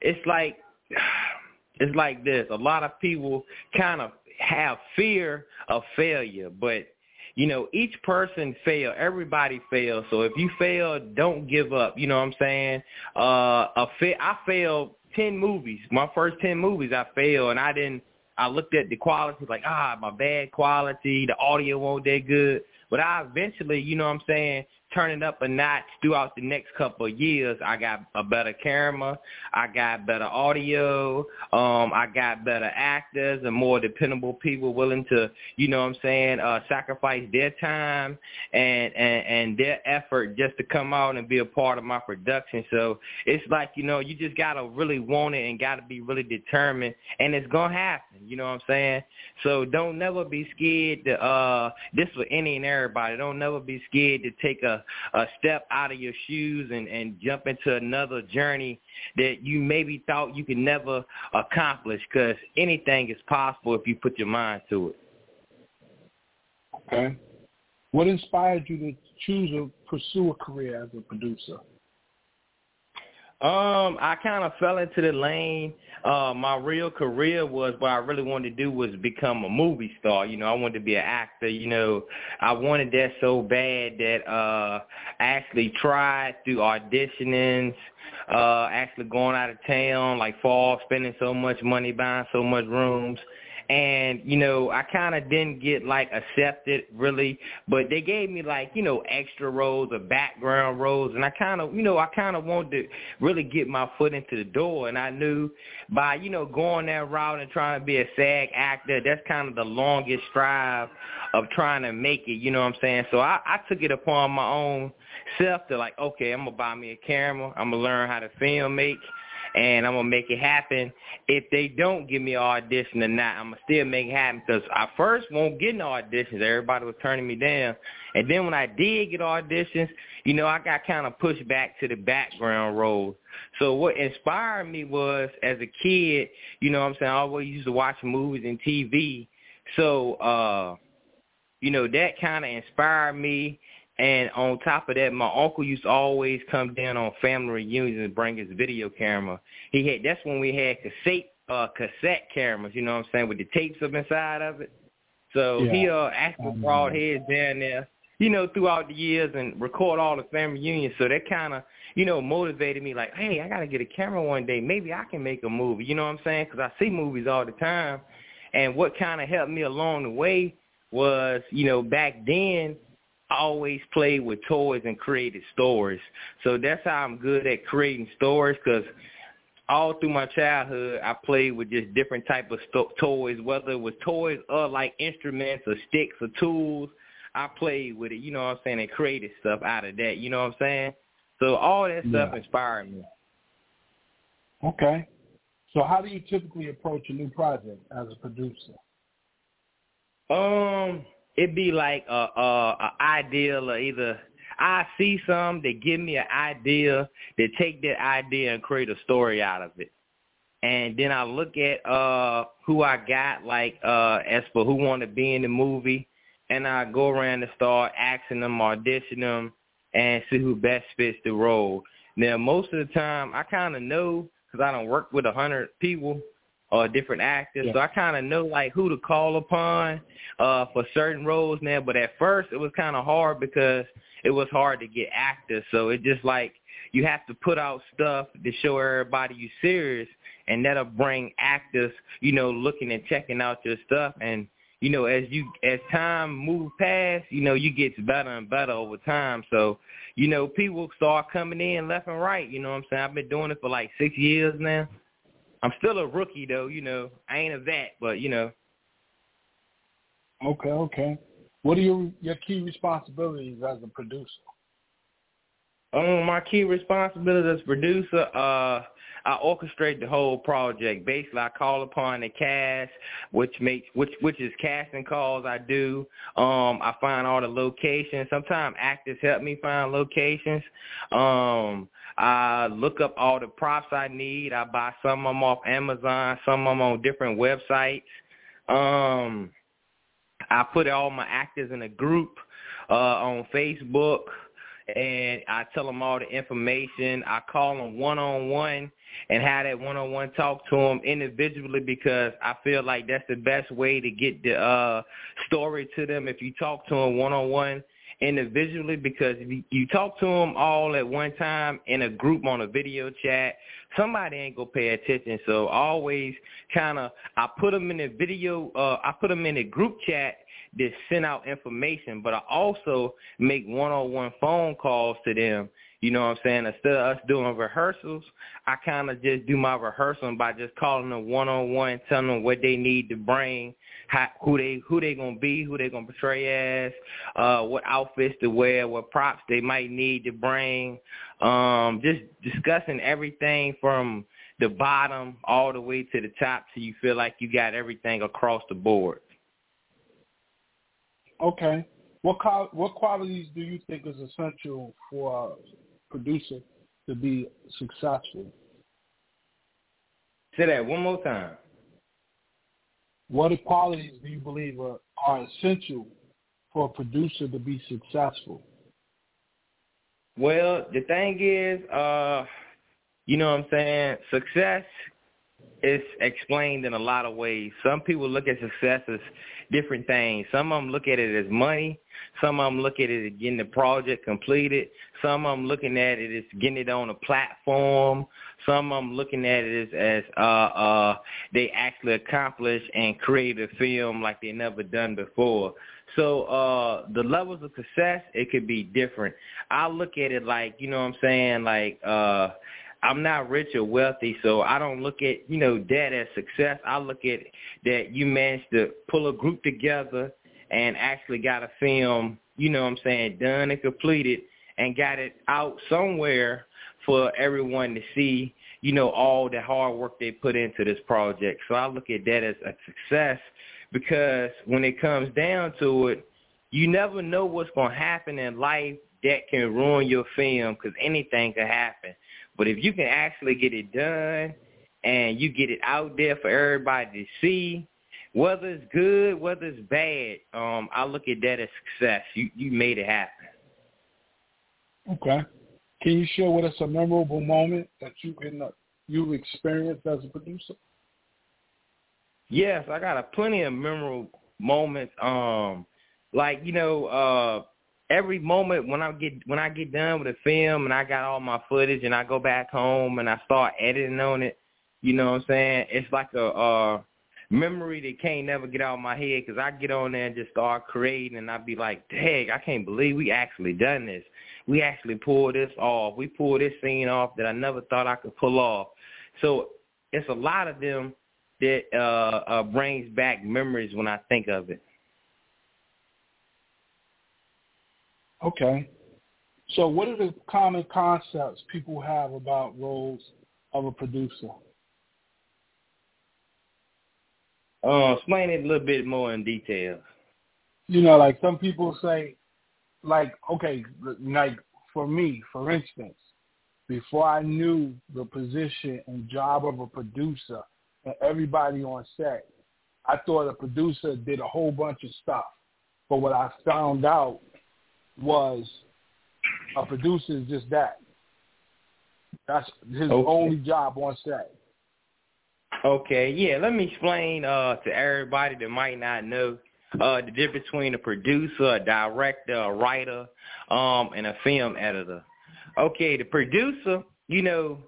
C: it's like <sighs> it's like this. A lot of people kind of have fear of failure, but you know, each person fail. Everybody fails. So if you fail, don't give up. You know what I'm saying? Uh, a fa- I failed ten movies. My first ten movies, I failed, and I didn't. I looked at the quality, like ah, my bad quality. The audio wasn't that good. But I eventually, you know what I'm saying, turning up a notch throughout the next couple of years. I got a better camera, I got better audio, um, I got better actors and more dependable people willing to, you know what I'm saying, uh, sacrifice their time and, and, and their effort just to come out and be a part of my production. So it's like, you know, you just gotta really want it and gotta be really determined and it's gonna happen, you know what I'm saying? So don't never be scared to uh this for any and everybody. Don't never be scared to take a a step out of your shoes and, and jump into another journey that you maybe thought you could never accomplish because anything is possible if you put your mind to it.
B: Okay. What inspired you to choose or pursue a career as a producer?
C: Um, I kind of fell into the lane. Uh, my real career was what I really wanted to do was become a movie star. You know, I wanted to be an actor. You know, I wanted that so bad that uh, I actually tried through auditionings, uh, actually going out of town, like fall, spending so much money buying so much rooms and you know I kind of didn't get like accepted really, but they gave me like you know extra roles or background roles, and I kind of you know I kind of wanted to really get my foot into the door, and I knew by you know going that route and trying to be a SAG actor, that's kind of the longest strive of trying to make it. You know what I'm saying? So I, I took it upon my own self to like, okay, I'm gonna buy me a camera, I'm gonna learn how to film make and I'm gonna make it happen. If they don't give me an audition or not, I'm gonna still make it happen because I first won't get no auditions. Everybody was turning me down, and then when I did get auditions, you know, I got kind of pushed back to the background role. So what inspired me was as a kid, you know, what I'm saying I always used to watch movies and TV. So, uh, you know, that kind of inspired me and on top of that, my uncle used to always come down on family reunions and bring his video camera. He had that's when we had cassette uh cassette cameras, you know what I'm saying, with the tapes up inside of it. So yeah. he uh actually brought his down there, you know, throughout the years and record all the family reunions. So that kind of, you know, motivated me like, hey, I got to get a camera one day. Maybe I can make a movie. You know what I'm saying? Because I see movies all the time. And what kind of helped me along the way was, you know, back then always played with toys and created stories. So that's how I'm good at creating stories because all through my childhood, I played with just different type of sto- toys, whether it was toys or like instruments or sticks or tools. I played with it, you know what I'm saying, and created stuff out of that, you know what I'm saying? So all that stuff
B: Yeah.
C: inspired me.
B: Okay. So how do you typically approach a new project as a producer?
C: Um, it'd be like a, a, a ideal or either I see some that give me an idea that take that idea and create a story out of it. And then I look at uh who I got like uh as for who want to be in the movie and I go around and start asking them, audition them and see who best fits the role. Now most of the time I kind of know because I don't work with a hundred people or different actors,
B: Yeah.
C: so I kind of know like who to call upon uh for certain roles now. But at first it was kind of hard because it was hard to get actors. So it just like you have to put out stuff to show everybody you serious, and that'll bring actors, you know, looking and checking out your stuff. And you know, as you as time moves past, you know, you get better and better over time. So you know, people start coming in left and right. You know what I'm saying? I've been doing it for like six years now. I'm still a rookie though, you know. I ain't a vet, but you know.
B: Okay, okay. What are your your key responsibilities as a producer?
C: Um, my key responsibility as producer, uh, I orchestrate the whole project. Basically, I call upon the cast, which makes which which is casting calls. I do. Um, I find all the locations. Sometimes actors help me find locations. Um, I look up all the props I need. I buy some of them off Amazon, some of them on different websites. Um, I put all my actors in a group uh, on Facebook and I tell them all the information. I call them one on one and have that one on one talk to them individually because I feel like that's the best way to get the uh story to them if you talk to them one on one individually because you talk to them all at one time in a group on a video chat, somebody ain't gonna pay attention. So always kind of I put them in a video, uh, I put them in a group chat that send out information, but I also make one-on-one phone calls to them. You know what I'm saying? Instead of us doing rehearsals, I kind of just do my rehearsal by just calling them one-on-one, telling them what they need to bring, how, who they who they gonna be, who they gonna portray as, uh, what outfits to wear, what props they might need to bring. Um, just discussing everything from the bottom all the way to the top, so you feel like you got everything across the board.
B: Okay. What what qualities do you think is essential for producer to be successful?
C: Say that one more time.
B: What qualities do you believe are, are essential for a producer to be successful?
C: Well, the thing is, uh, you know what I'm saying? Success is explained in a lot of ways. Some people look at success as different things. Some of them look at it as money. Some of them look at it as getting the project completed. Some of them looking at it as getting it on a platform. Some of them looking at it as, as uh, uh, they actually accomplished and created a film like they never done before. So uh the levels of success it could be different. I look at it like, you know what I'm saying, like uh I'm not rich or wealthy, so I don't look at, you know, that as success. I look at that you managed to pull a group together and actually got a film, you know what I'm saying, done and completed and got it out somewhere for everyone to see, you know, all the hard work they put into this project. So I look at that as a success because when it comes down to it, you never know what's going to happen in life that can ruin your film because anything can happen. But if you can actually get it done and you get it out there for everybody to see, whether it's good, whether it's bad, um, I look at that as success. You you made it happen.
B: Okay. Can you share with us a memorable moment that you can uh, you experienced as a producer?
C: Yes, I got a plenty of memorable moments. Um, like you know, uh, every moment when I get when I get done with a film and I got all my footage and I go back home and I start editing on it, you know what I'm saying? It's like a uh memory that can't never get out of my head because I get on there and just start creating and I be like, dang, I can't believe we actually done this. We actually pulled this off. We pulled this scene off that I never thought I could pull off. So it's a lot of them that uh, uh brings back memories when I think of it.
B: Okay. So what are the common concepts people have about roles of a producer?
C: Uh, explain it a little bit more in detail.
B: You know, like some people say, like, okay, like for me, for instance, before I knew the position and job of a producer and everybody on set, I thought a producer did a whole bunch of stuff. But what I found out was a producer is just that. That's his okay. only job on set.
C: Okay, yeah. Let me explain uh, to everybody that might not know uh, the difference between a producer, a director, a writer, um, and a film editor. Okay, the producer, you know,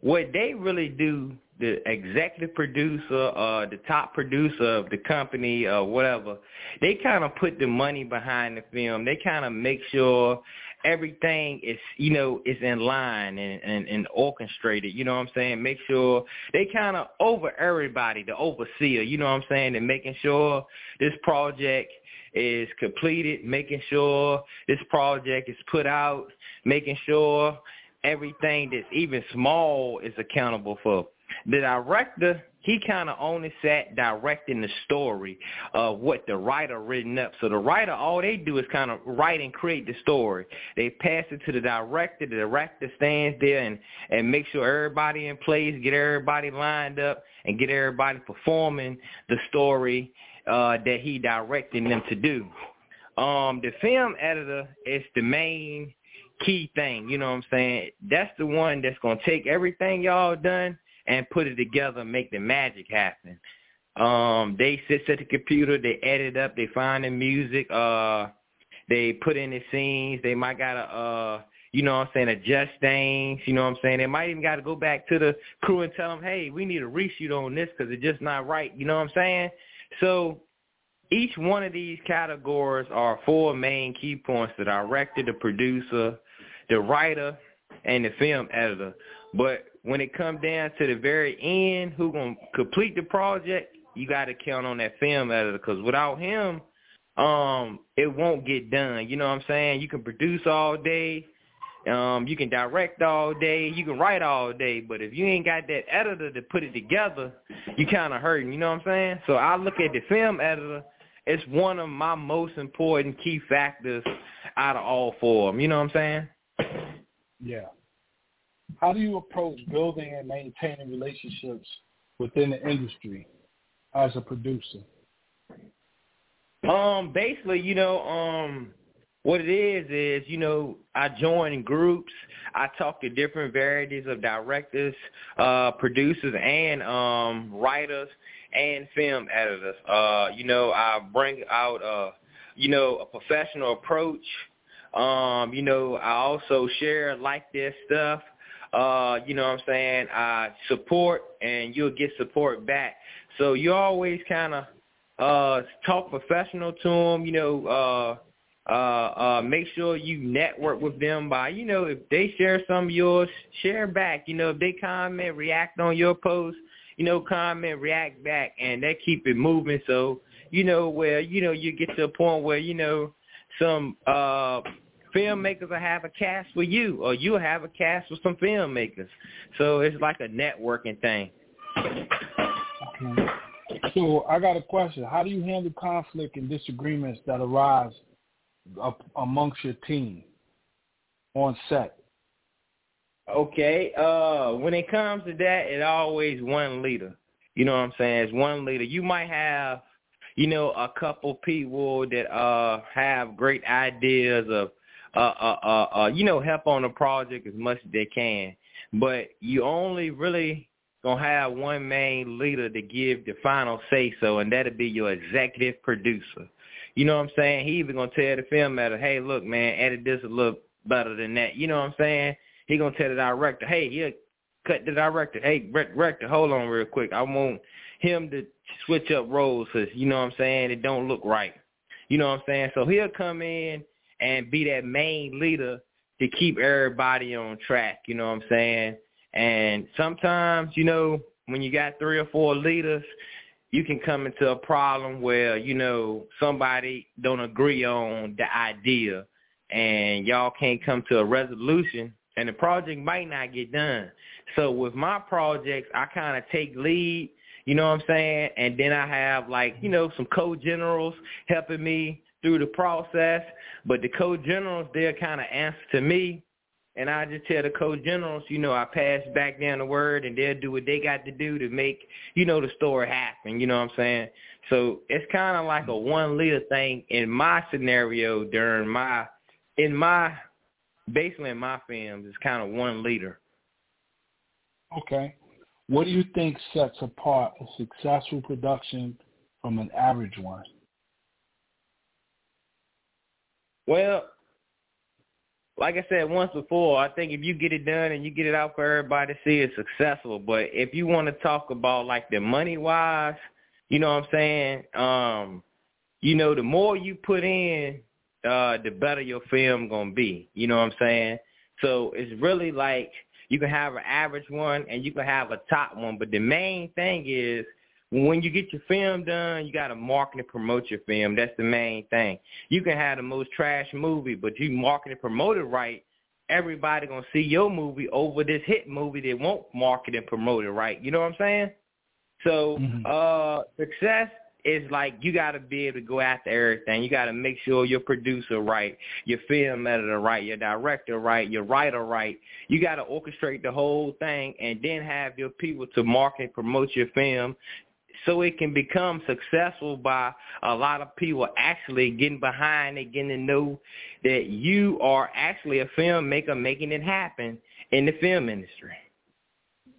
C: what they really do, the executive producer, or the top producer of the company, or uh, whatever, they kind of put the money behind the film. They kind of make sure everything is you know is in line and, and and orchestrated you know what i'm saying make sure they kind of over everybody the overseer you know what i'm saying and making sure this project is completed making sure this project is put out making sure everything that's even small is accountable for the director he kind of only sat directing the story of what the writer written up. So the writer, all they do is kind of write and create the story. They pass it to the director. The director stands there and and make sure everybody in place, get everybody lined up, and get everybody performing the story uh, that he directing them to do. Um, the film editor is the main key thing. You know what I'm saying? That's the one that's gonna take everything y'all done and put it together and make the magic happen. Um, they sit at the computer, they edit up, they find the music, uh, they put in the scenes, they might gotta uh you know what I'm saying, adjust things, you know what I'm saying? They might even got to go back to the crew and tell them, hey, we need a reshoot on this because it's just not right, you know what I'm saying? So each one of these categories are four main key points, the director, the producer, the writer, and the film editor. But when it comes down to the very end, who gonna complete the project, you got to count on that film editor because without him, um, it won't get done. You know what I'm saying? You can produce all day, um, you can direct all day, you can write all day, but if you ain't got that editor to put it together, you kind of hurting. You know what I'm saying? So I look at the film editor. It's one of my most important key factors out of all four of them. You know what I'm saying?
B: Yeah. How do you approach building and maintaining relationships within the industry as a producer?
C: Um, basically, you know, um, what it is is, you know, I join groups. I talk to different varieties of directors, uh, producers, and um, writers and film editors. Uh, you know, I bring out, uh, you know, a professional approach. Um, you know, I also share like this stuff uh, you know what I'm saying, uh, support and you'll get support back. So you always kind of uh, talk professional to them, you know, uh, uh, uh, make sure you network with them by, you know, if they share some of yours, share back. You know, if they comment, react on your post, you know, comment, react back, and they keep it moving. So, you know, where, you know, you get to a point where, you know, some uh filmmakers will have a cast with you, or you'll have a cast with some filmmakers. So it's like a networking thing.
B: Okay. So I got a question. How do you handle conflict and disagreements that arise amongst your team on set?
C: Okay. Uh, when it comes to that, it always one leader. You know what I'm saying? It's one leader. You might have, you know, a couple people that uh have great ideas of uh, uh, uh, uh, you know, help on the project as much as they can. But you only really gonna have one main leader to give the final say so, and that'll be your executive producer. You know what I'm saying? He even gonna tell the film editor, hey, look, man, edit this a little better than that. You know what I'm saying? He gonna tell the director, hey, he'll cut the director, hey, director, hold on real quick. I want him to switch up roles, cause you know what I'm saying? It don't look right. You know what I'm saying? So he'll come in and be that main leader to keep everybody on track, you know what I'm saying? And sometimes, you know, when you got three or four leaders, you can come into a problem where, you know, somebody don't agree on the idea and y'all can't come to a resolution, and the project might not get done. So with my projects, I kind of take lead, you know what I'm saying, and then I have like you know some co-generals helping me through the process. But the co-generals, they're kind of answer to me and I just tell the co-generals, you know, I pass back down the word and they'll do what they got to do to make, you know, the story happen. You know what I'm saying? So it's kind of like a one leader thing in my scenario during my, in my, basically in my films, it's kind of one leader.
B: Okay. What do you think sets apart a successful production from an average one?
C: Well, like I said once before, I think if you get it done and you get it out for everybody to see, it's successful. But if you want to talk about like the money wise, you know what I'm saying? Um, you know, the more you put in, uh, the better your film gonna be. You know what I'm saying? So it's really like you can have an average one and you can have a top one, but the main thing is when you get your film done, you got to market and promote your film. That's the main thing. You can have the most trash movie, but you market and promote it right, everybody gonna see your movie over this hit movie that won't market and promote it right. You know what I'm saying? So mm-hmm. uh success is like you got to be able to go after everything. You got to make sure your producer right, your film editor right, your director right, your writer right. You got to orchestrate the whole thing and then have your people to market and promote your film so it can become successful by a lot of people actually getting behind it, getting to know that you are actually a filmmaker making it happen in the film industry.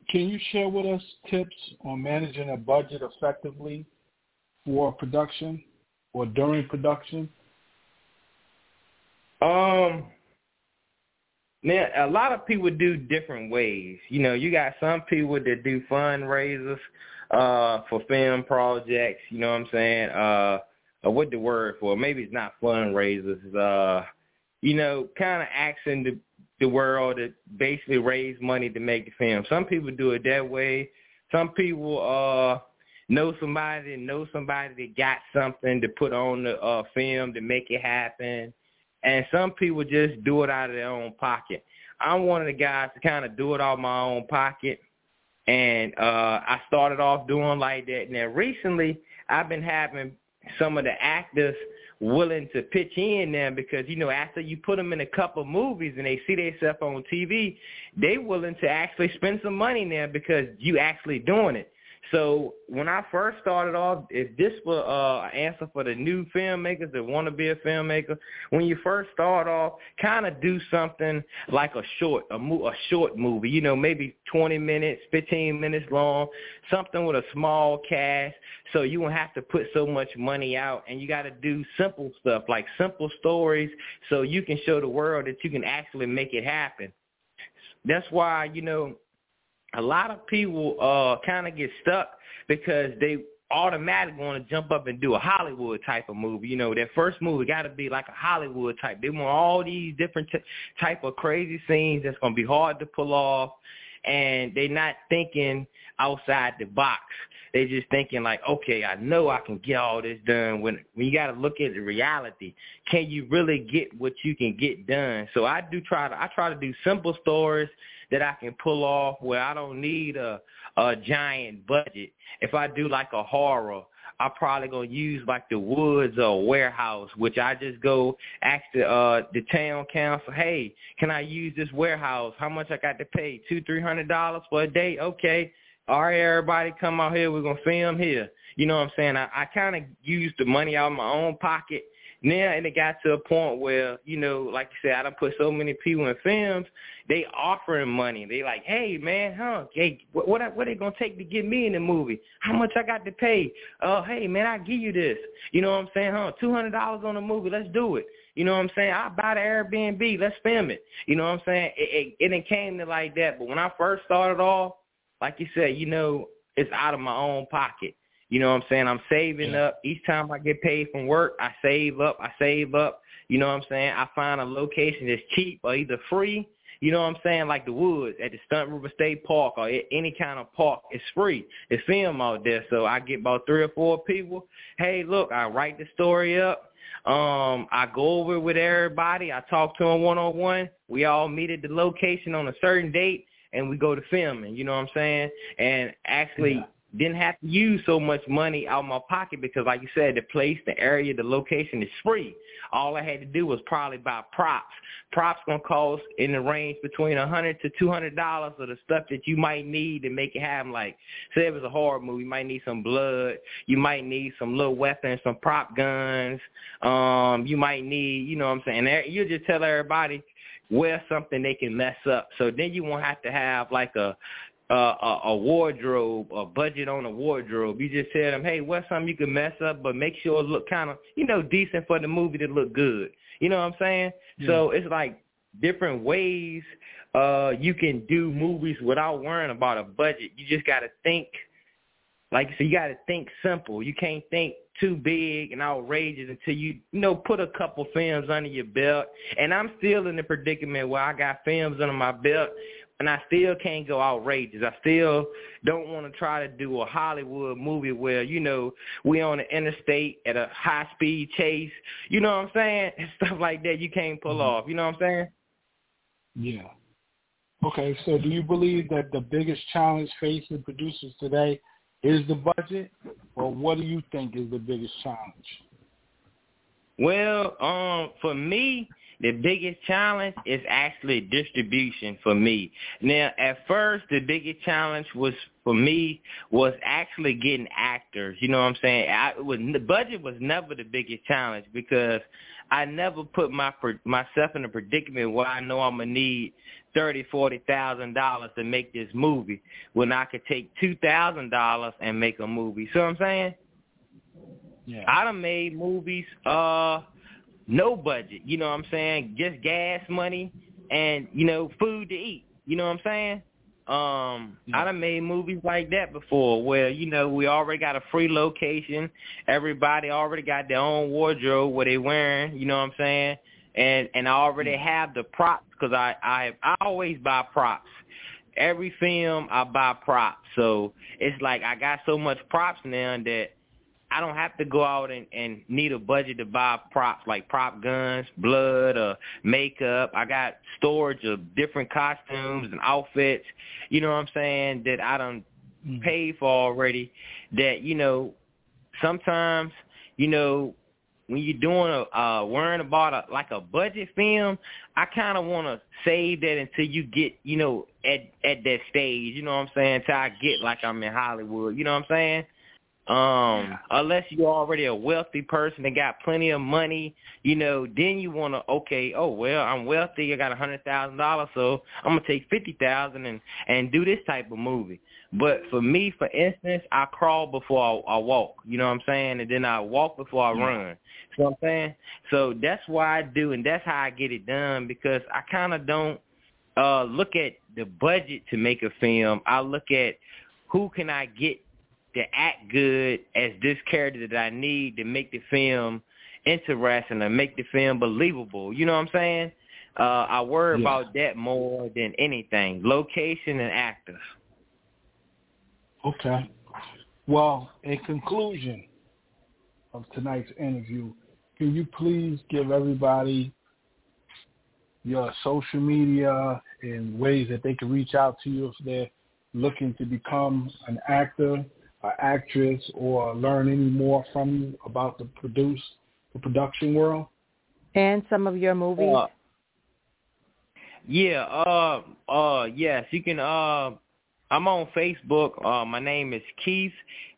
B: Can you share with us tips on managing a budget effectively for production or during production?
C: Um, man, a lot of people do different ways. You know, you got some people that do fundraisers uh for film projects, you know what I'm saying? Uh, uh what the word for? Maybe it's not fundraisers, uh you know, kind of asking the the world to basically raise money to make the film. Some people do it that way. Some people uh know somebody know somebody that got something to put on the uh film to make it happen. And some people just do it out of their own pocket. I'm one of the guys to kind of do it out of my own pocket. And uh I started off doing like that. Now recently I've been having some of the actors willing to pitch in now because you know after you put them in a couple movies and they see themselves on TV, they willing to actually spend some money now because you actually doing it. So when I first started off, if this were uh, an answer for the new filmmakers that want to be a filmmaker, when you first start off, kind of do something like a short, a, mo- a short movie, you know, maybe 20 minutes, 15 minutes long, something with a small cast, so you won't have to put so much money out, and you got to do simple stuff like simple stories, so you can show the world that you can actually make it happen. That's why you know a lot of people uh kind of get stuck because they automatically want to jump up and do a Hollywood type of movie. You know, that first movie got to be like a Hollywood type. They want all these different t- type of crazy scenes that's going to be hard to pull off, and they're not thinking outside the box. They're just thinking like, okay, I know I can get all this done. When when you got to look at the reality, can you really get what you can get done? So I do try to I try to do simple stories that I can pull off where I don't need a a giant budget. If I do like a horror, I'm probably gonna use like the woods or warehouse, which I just go ask the uh the town council, hey, can I use this warehouse? How much I got to pay? Two, three hundred dollars for a day? Okay. All right, everybody come out here, we're gonna film here. You know what I'm saying? I, I kinda use the money out of my own pocket now and it got to a point where, you know, like you said, I done put so many people in films, they offering money. They like, hey man, huh? Hey, what what, what they gonna take to get me in the movie? How much I got to pay? Oh, uh, hey man, I give you this. You know what I'm saying, huh? Two hundred dollars on the movie, let's do it. You know what I'm saying? I'll buy the Airbnb, let's film it. You know what I'm saying? It, it, it came to like that. But when I first started off, like you said, you know, it's out of my own pocket. You know what I'm saying? I'm saving yeah. up. Each time I get paid from work, I save up. I save up. You know what I'm saying? I find a location that's cheap or either free. You know what I'm saying? Like the woods at the Staunton River State Park or any kind of park. It's free. It's film out there. So I get about three or four people. Hey, look, I write the story up. Um, I go over with everybody. I talk to them one on one. We all meet at the location on a certain date, and we go to filming. You know what I'm saying? And actually. Yeah didn't have to use so much money out of my pocket because like you said, the place, the area, the location is free. All I had to do was probably buy props. Props gonna cost in the range between a hundred to two hundred dollars of the stuff that you might need to make it happen. Like say it was a horror movie, you might need some blood, you might need some little weapons, some prop guns, um, you might need, you know what I'm saying? You just tell everybody wear something they can mess up. So then you won't have to have like a uh, a, a wardrobe, a budget on a wardrobe. You just tell them, hey, what's something you can mess up, but make sure it look kind of, you know, decent for the movie to look good. You know what I'm saying? Yeah. So it's like different ways uh you can do movies without worrying about a budget. You just got to think, like so, you got to think simple. You can't think too big and outrageous until you, you know, put a couple films under your belt. And I'm still in the predicament where I got films under my belt and I still can't go outrageous. I still don't want to try to do a Hollywood movie where, you know, we on the interstate at a high speed chase. You know what I'm saying? <laughs> And stuff like that you can't pull mm-hmm. off. You know what I'm saying?
B: Yeah. Okay, so do you believe that the biggest challenge facing producers today is the budget, or what do you think is the biggest challenge?
C: Well, um, for me, the biggest challenge is actually distribution for me. Now, at first, the biggest challenge was for me was actually getting actors. You know what I'm saying? I, it was the budget was never the biggest challenge because I never put my myself in a predicament where I know I'm gonna need thirty, forty thousand dollars to make this movie when I could take two thousand dollars and make a movie. What I'm saying?
B: Yeah.
C: I done made movies uh no budget. You know what I'm saying? Just gas money and you know food to eat. You know what I'm saying? Um, yeah. I done made movies like that before where, you know, we already got a free location. Everybody already got their own wardrobe where they wearing, you know what I'm saying? And and I already have the props because I, I I always buy props. Every film I buy props. So it's like I got so much props now that I don't have to go out and, and need a budget to buy props like prop guns, blood, or makeup. I got storage of different costumes and outfits, you know what I'm saying, that I don't mm. pay for already that, you know, sometimes, you know, when you're doing a uh worrying about a like a budget film, I kind of want to save that until you get, you know, at at that stage, you know what I'm saying, until I get like I'm in Hollywood, you know what I'm saying? Um, unless you're already a wealthy person and got plenty of money, you know, then you want to okay, oh well, I'm wealthy, I got a hundred thousand dollars, so I'm gonna take fifty thousand and and do this type of movie. But for me, for instance, I crawl before I, I walk. You know what I'm saying? And then I walk before I yeah. run. You know what I'm saying? So that's why I do, and that's how I get it done because I kind of don't uh look at the budget to make a film. I look at who can I get to act good as this character that I need to make the film interesting and make the film believable. You know what I'm saying? Uh, I worry yeah. about that more than anything. Location and actors.
B: Okay. Well, in conclusion of tonight's interview, can you please give everybody your social media and ways that they can reach out to you if they're looking to become an actor an actress or learn any more from you about the produce the production world?
A: And some of your movies. Uh,
C: yeah, uh uh yes, you can uh I'm on Facebook. Uh my name is Keith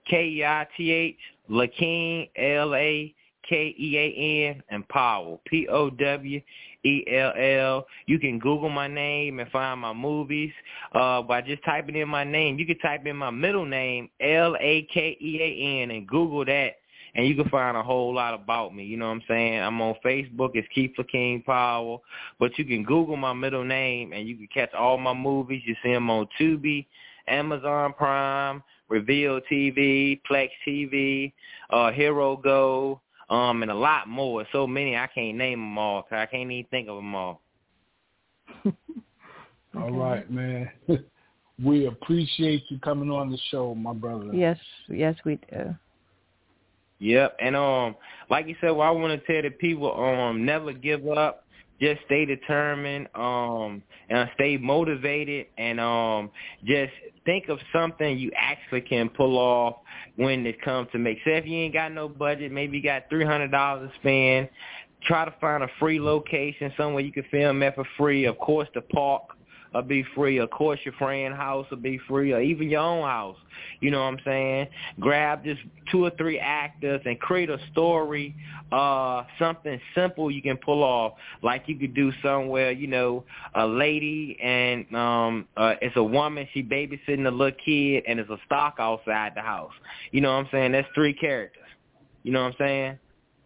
C: K E I T H Lakean L A K E A N and Powell P O W E L L. You can Google my name and find my movies uh, by just typing in my name. You can type in my middle name L A K E A N and Google that, and you can find a whole lot about me. You know what I'm saying? I'm on Facebook. It's Keith King Powell, but you can Google my middle name and you can catch all my movies. You see them on Tubi, Amazon Prime, Reveal TV, Plex TV, uh, Hero Go um, and a lot more. So many I can't name them all. Cause I can't even think of them <laughs> all.
B: okay. All right, man. <laughs> we appreciate you coming on the show, my brother.
A: Yes, yes, we do.
C: Yep, and um, like you said, what I want to tell the people, um, never give up. Just stay determined, um, and stay motivated, and um, just think of something you actually can pull off when it comes to make. Say if you ain't got no budget, maybe you got three hundred dollars to spend. Try to find a free location somewhere you can film at for free. Of course, the park will be free. Of course, your friend house will be free, or even your own house. You know what I'm saying? Grab just two or three actors and create a story, uh, something simple you can pull off. Like you could do somewhere, you know, a lady and um, uh, it's a woman. She babysitting a little kid, and there's a stock outside the house. You know what I'm saying? That's three characters. You know what I'm saying?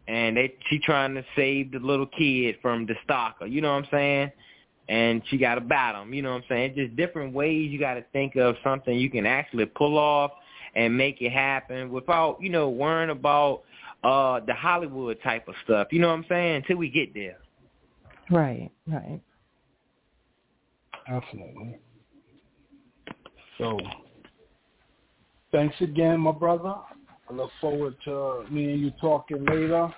C: And they she trying to save the little kid from the stalker. You know what I'm saying? And she got to bat him. You know what I'm saying? Just different ways you got to think of something you can actually pull off and make it happen without, you know, worrying about uh the Hollywood type of stuff. You know what I'm saying? Until we get there.
A: Right, right.
B: Absolutely. So, thanks again, my brother. I look forward to me and you talking later.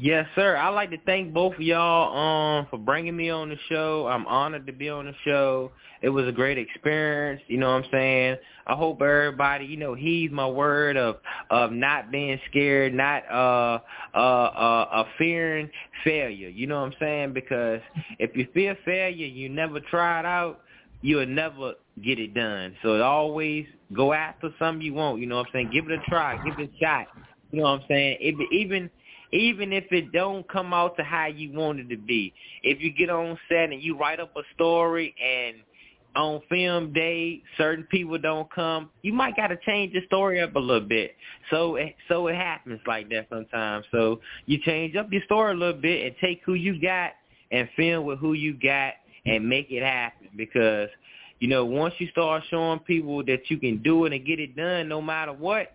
C: Yes, sir. I'd like to thank both of y'all um for bringing me on the show. I'm honored to be on the show. It was a great experience, you know what I'm saying? I hope everybody, you know, heeds my word of of not being scared, not uh uh uh, uh fearing failure. You know what I'm saying? Because if you fear failure, you never try it out, you'll never get it done. So always go after something you want, you know what I'm saying? Give it a try, give it a shot. You know what I'm saying? It, even even if it don't come out to how you want it to be. If you get on set and you write up a story and on film day certain people don't come, you might got to change the story up a little bit. So it, so it happens like that sometimes. So you change up your story a little bit and take who you got and film with who you got and make it happen because you know once you start showing people that you can do it and get it done no matter what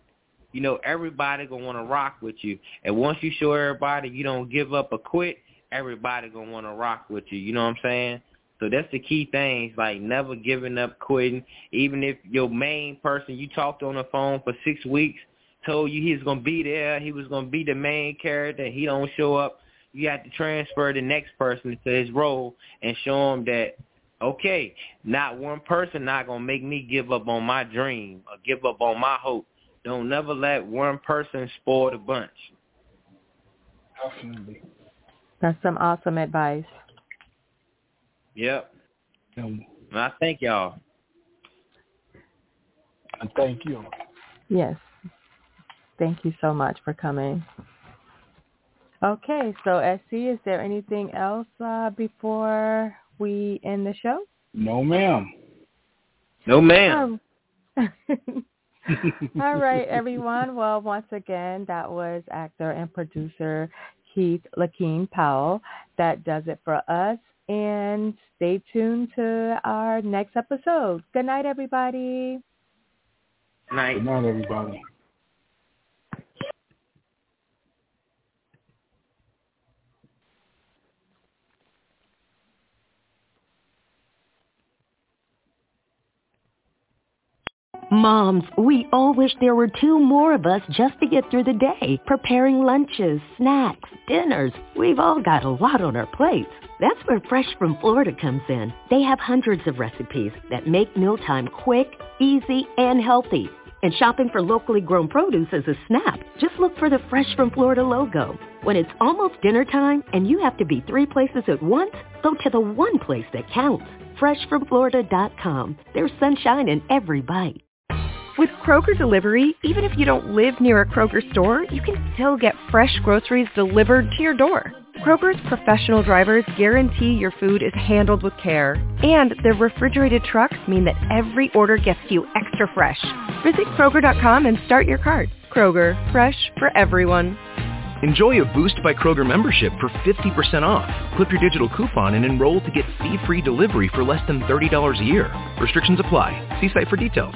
C: you know everybody gonna want to rock with you. And once you show everybody you don't give up or quit, everybody gonna want to rock with you. You know what I'm saying? So that's the key things, like never giving up, quitting. Even if your main person you talked on the phone for six weeks told you he was gonna be there, he was gonna be the main character, he don't show up. You have to transfer the next person to his role and show him that okay, not one person not gonna make me give up on my dream or give up on my hope. Don't never let one person spoil the bunch.
B: Definitely.
A: That's some awesome advice.
C: Yep. Um, I thank y'all.
B: And thank you.
A: Yes. Thank you so much for coming. Okay, so SC, is there anything else uh, before we end the show?
B: No, ma'am.
C: No, ma'am.
A: Oh. <laughs> All right, everyone. Well, once again, that was actor and producer Keith Lakean Powell. That does it for us. And stay tuned to our next episode. Good night, everybody.
C: Good night.
B: Good night, everybody.
D: Moms, we all wish there were two more of us just to get through the day, preparing lunches, snacks, dinners. We've all got a lot on our plates. That's where Fresh from Florida comes in. They have hundreds of recipes that make mealtime quick, easy, and healthy. And shopping for locally grown produce is a snap. Just look for the Fresh from Florida logo. When it's almost dinner time and you have to be three places at once, go to the one place that counts. FreshFromFlorida.com. There's sunshine in every bite.
E: With Kroger Delivery, even if you don't live near a Kroger store, you can still get fresh groceries delivered to your door. Kroger's professional drivers guarantee your food is handled with care. And their refrigerated trucks mean that every order gets you extra fresh. Visit Kroger.com and start your cart. Kroger, fresh for everyone.
F: Enjoy a Boost by Kroger membership for 50% off. Clip your digital coupon and enroll to get fee-free delivery for less than $30 a year. Restrictions apply. See site for details.